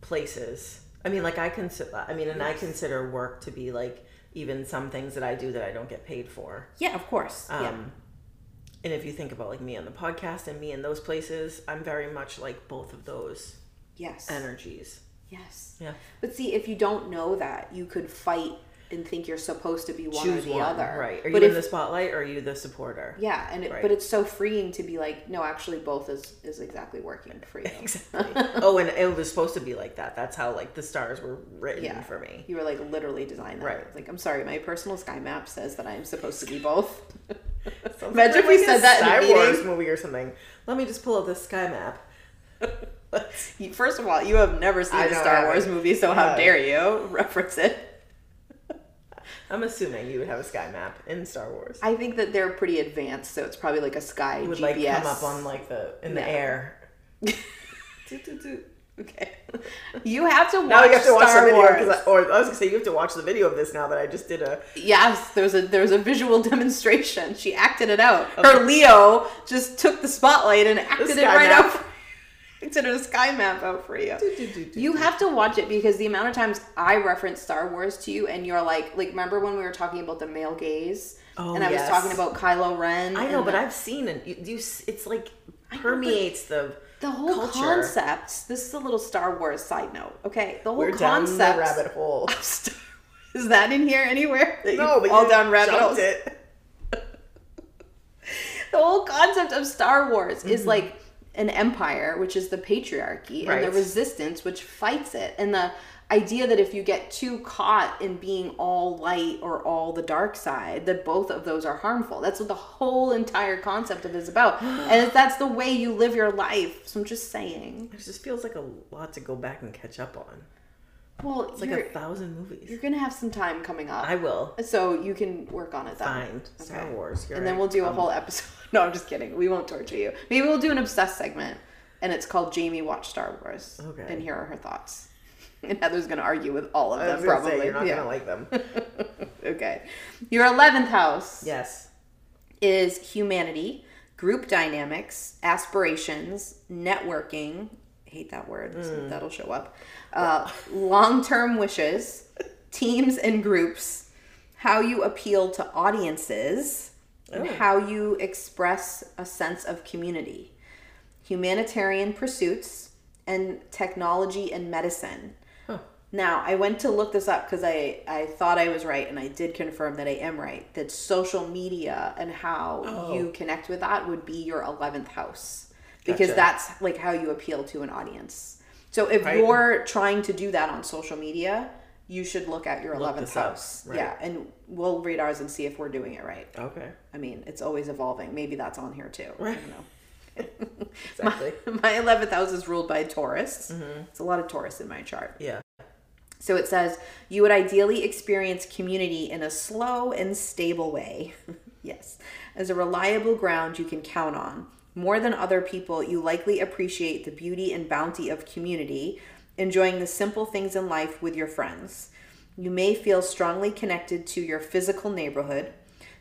places. I mean, like I consider. I mean, and I consider work to be like even some things that I do that I don't get paid for. Yeah, of course. Um, yeah. And if you think about like me on the podcast and me in those places, I'm very much like both of those Yes. energies. Yes. Yeah. But see, if you don't know that, you could fight and think you're supposed to be one choose or the one, other. right? Are but you if in the spotlight or are you the supporter? yeah, and it, Right. but it's so freeing to be like, no, actually, both is is exactly working for you. Exactly. oh, and it was supposed to be like that. That's how like the stars were written Yeah, for me. You were like literally designed that. Right. Like, I'm sorry, my personal sky map says that I am supposed to be both. Imagine like if we a said that in a Star. Wars movie or something. Let me just pull up the sky map. First of all, you have never seen I a Star. Wars movie, so how dare you reference it? I'm assuming you would have a sky map in Star Wars. I think that they're pretty advanced, so it's probably like a sky It would GPS. like come up on like the in the Yeah. air. Okay. You have to watch Now you have to watch Star the video, I, or I was gonna say you have to watch the video of this now that I just did a. Yes, there's a there was a visual demonstration. She acted it out. Her Leo just took the spotlight and acted it right map. out. Acted a sky map out for you. do, do, do, You have to watch it because the amount of times I reference Star Wars to you, and you're like, like, remember when we were talking about the male gaze, Oh, and I yes. was talking about Kylo Ren. I know, but the- I've seen it. You, you it's like permeates the the whole culture. concept. This is a little Star Wars side note. Okay, the whole We're down the concept. rabbit hole. Star- Is that in here anywhere? That No, but you down rabbit holes. it. the whole concept of Star Wars is Mm-hmm. like an empire, which is the patriarchy, and the resistance, which fights it, and the idea that if you get too caught in being all light or all the dark side, that both of those are harmful. That's what the whole entire concept of it is about, and if that's the way you live your life. So I'm just saying. It just feels like a lot to go back and catch up on. Well, It's like a thousand movies. you're gonna have some time coming up. I will so you can work on it then. find Star Wars. And then we'll do a Um, whole episode. No, I'm just kidding. We won't torture you. Maybe we'll do an obsessed segment, and it's called Jamie Watch Star Wars. Okay. And here are her thoughts. And Heather's gonna argue with all of them. probably. say you're not yeah. gonna like them. okay. Your eleventh house yes. is humanity, group dynamics, aspirations, networking. I hate that word. so Mm. that'll show up. Uh, long-term wishes, teams and groups, how you appeal to audiences, and Oh. how you express a sense of community, humanitarian pursuits, and technology and medicine. Now, I went to look this up because I, I thought I was right, and I did confirm that I am right. That social media and how Oh. you connect with that would be your 11th house. Because Gotcha. that's like how you appeal to an audience. So if Right. you're trying to do that on social media, you should look at your Look 11th this up, house. right. Yeah, and we'll read ours and see if we're doing it right. Okay. I mean, it's always evolving. Maybe that's on here too. I Right. don't know. Exactly. My 11th house is ruled by Taurus. Mm-hmm. It's a lot of Taurus in my chart. yeah. So it says, you would ideally experience community in a slow and stable way. yes, as a reliable ground you can count on. More than other people, you likely appreciate the beauty and bounty of community, enjoying the simple things in life with your friends. You may feel strongly connected to your physical neighborhood.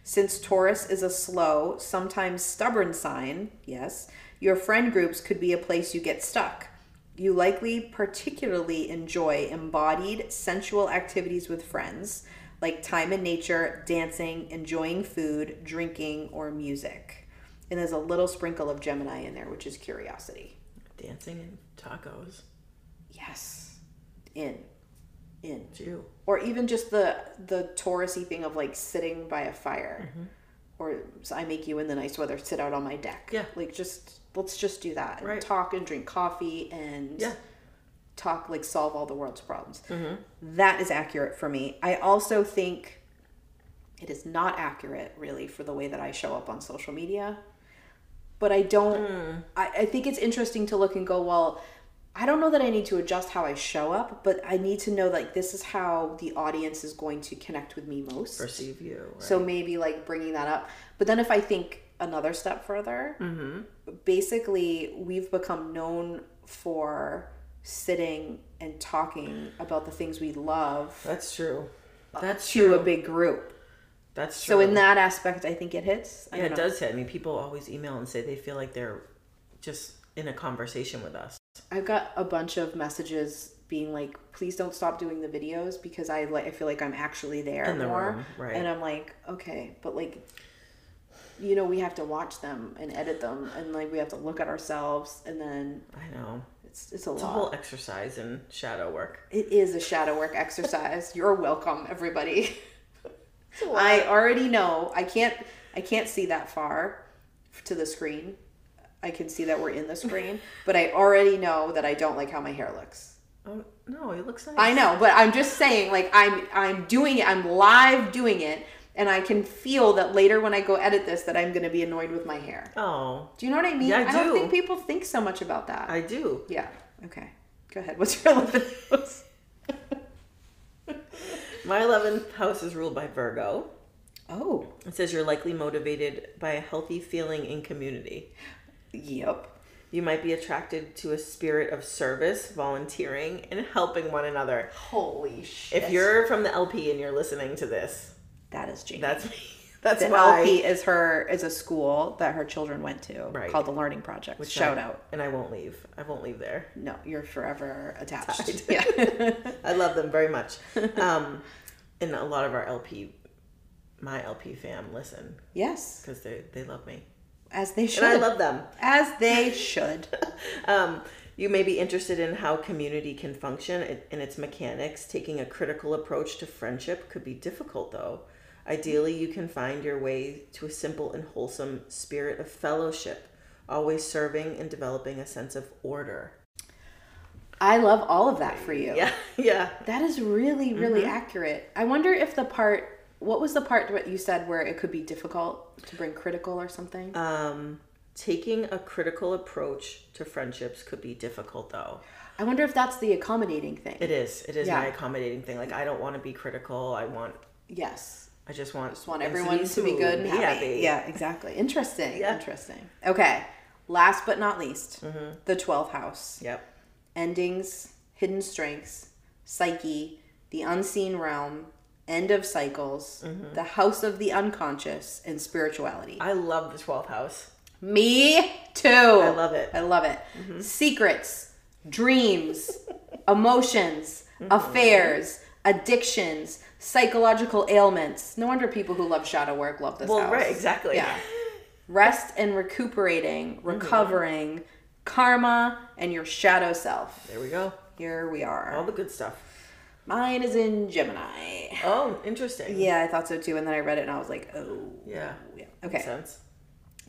Since Taurus is a slow, sometimes stubborn sign, yes, your friend groups could be a place you get stuck. You likely particularly enjoy embodied sensual activities with friends, like time in nature, dancing, enjoying food, drinking, or music. And there's a little sprinkle of Gemini in there, which is curiosity. Dancing and tacos. Yes. In. In. Jew. Or even just the the Taurusy thing of like sitting by a fire. Or so I make you in the nice weather sit out on my deck. Yeah. Like just let's just do that. And Right. talk and drink coffee and Yeah. talk like solve all the world's problems. Mm-hmm. That is accurate for me. I also think it is not accurate really for the way that I show up on social media. But I don't Hmm. I, I think it's interesting to look and go, well, I don't know that I need to adjust how I show up, but I need to know like this is how the audience is going to connect with me most. Perceive you. Right? So maybe like bringing that up. But then if I think another step further, mm-hmm. basically we've become known for sitting and talking about the things we love that's true. That's to true. a big group. That's true. So in that aspect, I think it hits. I yeah, it know. does hit. I mean, people always email and say they feel like they're just in a conversation with us. I've got a bunch of messages being like, "Please don't stop doing the videos because I like I feel like I'm actually there In the more." room, right. And I'm like, okay, but like, you know, we have to watch them and edit them, and like we have to look at ourselves, and then I know. It's it's a It's a whole exercise in shadow work. It is a shadow work exercise. You're welcome, everybody. I already know. I can't. I can't see that far to the screen. I can see that we're in the screen, but I already know that I don't like how my hair looks. Oh no, it looks nice. I know, but I'm just saying. Like I'm. I'm doing it. I'm live doing it, and I can feel that later when I go edit this, that I'm going to be annoyed with my hair. Oh, Do you know what I mean? Yeah, I don't do. think people think so much about that. I do. yeah. Okay. Go ahead. What's your 11th house? My 11th house is ruled by Virgo. Oh. It says you're likely motivated by a healthy feeling in community. Yep. You might be attracted to a spirit of service, volunteering, and helping one another. Holy shit. If you're from the LP and you're listening to this, that is Jamie. that's me. That's the why. LP is her is a school that her children went to Right. called the Learning Project. Which Shout I- out. And I won't leave. I won't leave there. No, you're forever attached. Tied. Yeah. I love them very much. Um, and a lot of our LP, my LP fam, listen yes, because they they love me as they should. and I love them. as they should. Um, you may be interested in how community can function and and its mechanics. Taking a critical approach to friendship could be difficult, though. Ideally, you can find your way to a simple and wholesome spirit of fellowship, always serving and developing a sense of order. I love all of that for you. Yeah, yeah. That is really, really Mm-hmm. accurate. I wonder if the part, what was the part that you said where it could be difficult to bring critical or something? Um, taking a critical approach to friendships could be difficult, though. I wonder if that's the accommodating thing. It is. It is Yeah. my accommodating thing. Like I don't want to be critical. I want. yes. I just want. Just want everyone to be good and be happy. Yeah, exactly. Interesting. Yeah. Interesting. Okay. Last but not least, Mm-hmm. the 12th house. Yep. Endings, hidden strengths, psyche, the unseen realm, end of cycles, Mm-hmm. the house of the unconscious, and spirituality. I love the twelfth house. Me too. I love it. I love it. Mm-hmm. Secrets, dreams, emotions, mm-hmm. affairs, addictions, psychological ailments. No wonder people who love shadow work love this Well, house. right, exactly. Yeah. Rest and recuperating, mm-hmm. recovering, karma, and your shadow self. There we go. Here we are. All the good stuff. Mine is in Gemini. Oh, interesting. Yeah, I thought so too. And then I read it and I was like, oh. Yeah. Yeah. Makes Okay. sense.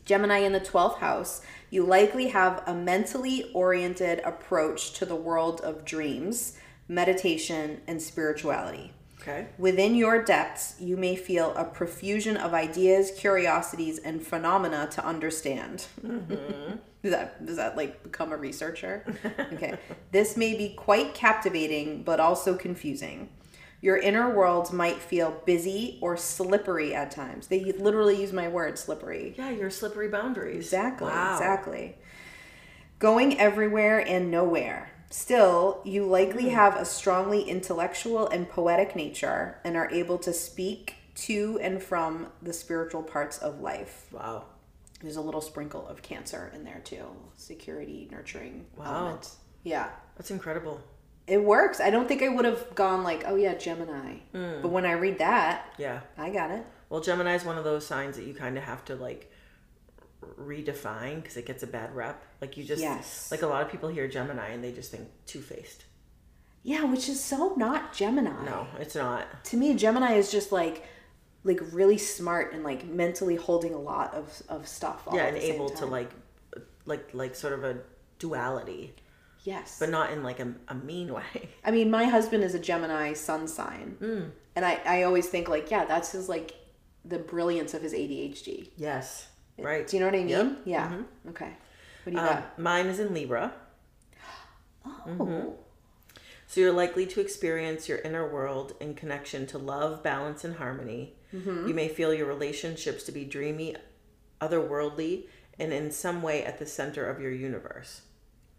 Gemini in the 12th house, you likely have a mentally oriented approach to the world of dreams, meditation, and spirituality. Okay. Within your depths, you may feel a profusion of ideas, curiosities, and phenomena to understand. Mm-hmm. does that does that like become a researcher? Okay. this may be quite captivating, but also confusing. Your inner world might feel busy or slippery at times. They literally use my word slippery. Yeah, your slippery boundaries. Exactly, Wow. exactly. Going everywhere and nowhere. Still, you likely Hmm. have a strongly intellectual and poetic nature and are able to speak to and from the spiritual parts of life. Wow. There's a little sprinkle of cancer in there too. Security, nurturing Wow. element. Yeah. That's incredible. It works. I don't think I would have gone like, oh yeah, Gemini. Hmm. But when I read that, Yeah. I got it. Well, Gemini is one of those signs that you kind of have to like redefine because it gets a bad rep. Like you just Yes. like a lot of people hear Gemini and they just think two faced. Yeah, which is so not Gemini. No, it's not. to me gemini is just like like really smart and like mentally holding a lot of of stuff Yeah, and able to like like like sort of a duality, yes but not in like a, a mean way. i mean my husband is a gemini sun sign Hmm. and i i always think like yeah that's his like the brilliance of his adhd Yes. Right. do you know what i mean Yep. Mm-hmm. yeah okay what do you Um, got mine is in Libra. oh So you're likely to experience your inner world in connection to love, balance, and harmony. Mm-hmm. You may feel your relationships to be dreamy, otherworldly, and in some way at the center of your universe.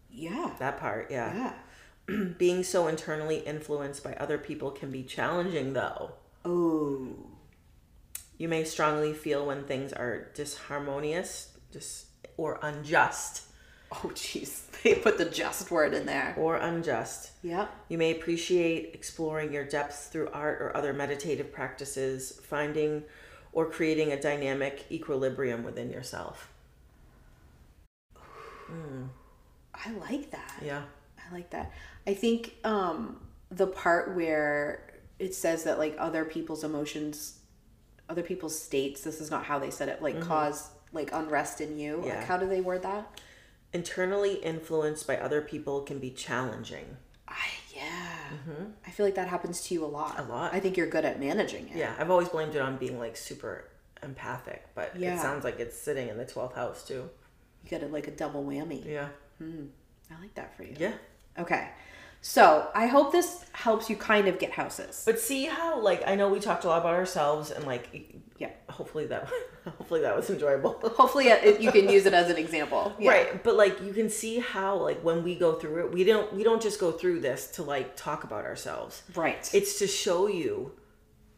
yeah That part, yeah. yeah Being so internally influenced by other people can be challenging, though. oh You may strongly feel when things are disharmonious, dis- or unjust, oh jeez they put the just word in there or unjust. yep You may appreciate exploring your depths through art or other meditative practices, finding or creating a dynamic equilibrium within yourself. I like that. Yeah. I like that. I think um the part where it says that like other people's emotions, other people's states, this is not how they said it, like cause like unrest in you. Like Yeah. how do they word that? Internally influenced by other people can be challenging. I yeah. I feel like that happens to you a lot. Mm-hmm. A lot. I think you're good at managing it. Yeah, I've always blamed it on being like super empathic, but Yeah. it sounds like it's sitting in the 12th house too. You get a, like a double whammy. Yeah. Hmm. I like that for you. Yeah. Okay. So I hope this helps you kind of get houses. But see how like I know we talked a lot about ourselves and like Yeah. hopefully that hopefully that was enjoyable. Hopefully uh, it, you can use it as an example. Yeah. Right, but like you can see how like when we go through it, we don't we don't just go through this to like talk about ourselves. Right. It's to show you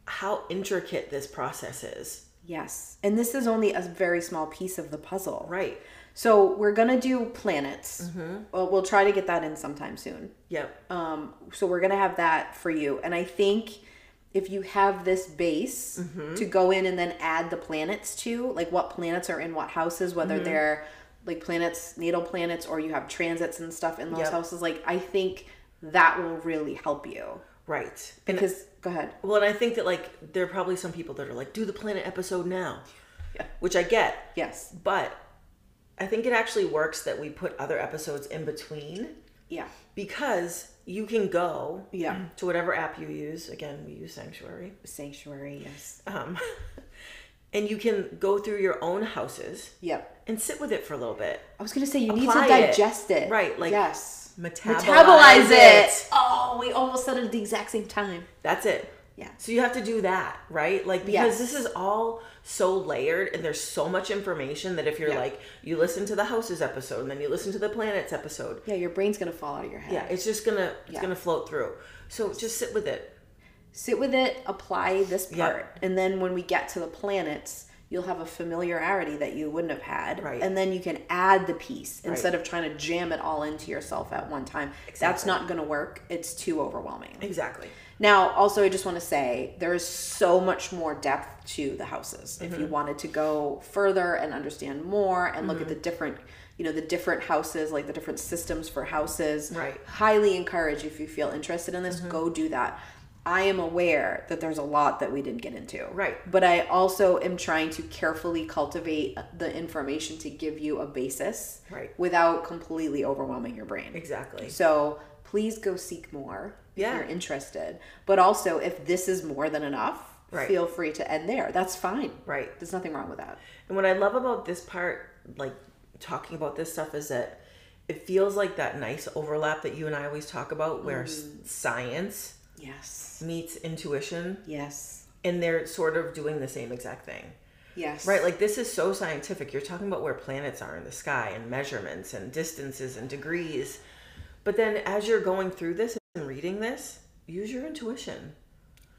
how intricate this process is. yes. And this is only a very small piece of the puzzle. Right. So we're gonna do planets. Mm-hmm. Well, we'll try to get that in sometime soon. Yep. Um, so we're gonna have that for you. And I think if you have this base Mm-hmm. to go in and then add the planets to, like what planets are in what houses, whether Mm-hmm. they're like planets, natal planets, or you have transits and stuff in those Yep. houses, like I think that will really help you. Right. And Because go ahead. well, and I think that like there are probably some people that are like, do the planet episode now. Yeah. Which I get. Yes. But I think it actually works that we put other episodes in between Yeah. because you can go Yeah. to whatever app you use. Again, we use Sanctuary. Sanctuary, yes. Um, and you can go through your own houses Yep. and sit with it for a little bit. I was gonna say you need to digest it. Right, like, yes. Metabolize, Metabolize it. Oh, we almost said it at the exact same time. That's it. Yeah. So you have to do that, right? Like because Yes. this is all so layered and there's so much information that if you're Yeah. like you listen to the houses episode and then you listen to the planets episode, Yeah, your brain's gonna fall out of your head. yeah, it's just gonna it's Yeah. gonna float through. So just sit with it. sit with it, apply this Yeah. part, and then when we get to the planets, you'll have a familiarity that you wouldn't have had. Right. And then you can add the piece instead of trying to jam it all into yourself at one time. That's not going to work. It's too overwhelming. Exactly. Now, also, I just want to say there is so much more depth to the houses. If Mm-hmm. you wanted to go further and understand more and look at Mm-hmm. the different, you know, the different houses, like the different systems for houses, Right. Mm-hmm. highly encourage if you feel interested in this, go do that. I am aware that there's a lot that we didn't get into. Right. But I also am trying to carefully cultivate the information to give you a basis Right. without completely overwhelming your brain. Exactly. So please go seek more if Yeah. you're interested. But also, if this is more than enough, Right. feel free to end there. That's fine. Right. There's nothing wrong with that. And what I love about this part, like talking about this stuff, is that it feels like that nice overlap that you and I always talk about, where Mm. science Yes. meets intuition, Yes. and they're sort of doing the same exact thing. Yes. Right, like this is so scientific. You're talking about where planets are in the sky and measurements and distances and degrees. But then as you're going through this and reading this, use your intuition.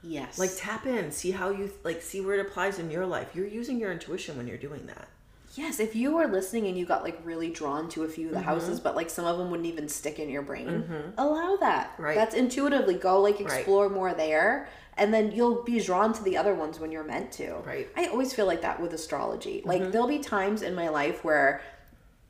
Yes. Like tap in, see how you like see where it applies in your life. You're using your intuition when you're doing that. Yes, if you were listening and you got like really drawn to a few of Mm-hmm. the houses, but like some of them wouldn't even stick in your brain, allow that. Right. That's intuitively go like explore more there, and then you'll be drawn to the other ones when you're meant to. Right. I always feel like that with astrology. Like there'll be times in my life where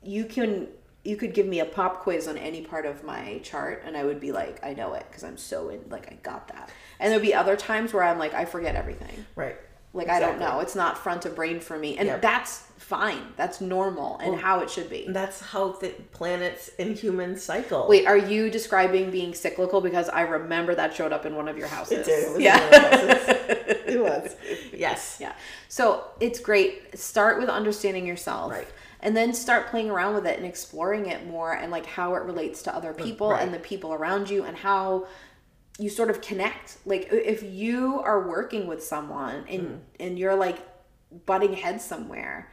you can you could give me a pop quiz on any part of my chart and I would be like, I know it because I'm so in like I got that. And there'll be other times where I'm like, I forget everything. Right. Like I don't know. It's not front of brain for me. And Yep. that's fine. That's normal and how it should be. That's how the planets and humans cycle. Wait, are you describing being cyclical? Because I remember that showed up in one of your houses. It did. It was yeah. one of the it was. Yes. Yeah. So it's great. Start with understanding yourself. Right. And then start playing around with it and exploring it more and like how it relates to other mm, people right. and the people around you and how you sort of connect. Like if you are working with someone and Mm. and you're like butting heads somewhere,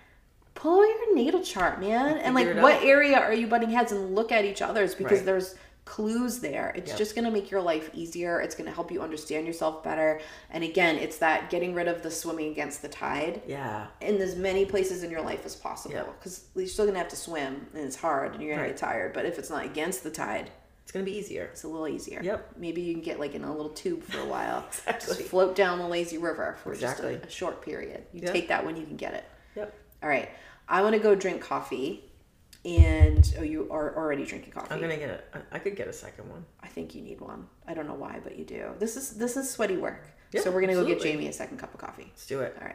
pull out your natal chart, man. And like what out. area are you butting heads and look at each other's because Right. there's clues there. It's Yep. just going to make your life easier. It's going to help you understand yourself better. And again, it's that getting rid of the swimming against the tide Yeah. in as many places in your life as possible. Yep. Because you're still going to have to swim and it's hard and you're going Right. to get tired. But if it's not against the tide, It's gonna be easier. it's a little easier. Yep. Maybe you can get like in a little tube for a while. Exactly. Just float down the lazy river for Exactly. just a, a short period. You Yep. take that when you can get it. Yep. All right. I want to go drink coffee. And oh, you are already drinking coffee. I'm gonna get. A, I could get a second one. I think you need one. I don't know why, but you do. This is this is sweaty work. Yeah, so we're gonna go get. Jamie a second cup of coffee. Let's do it. All right.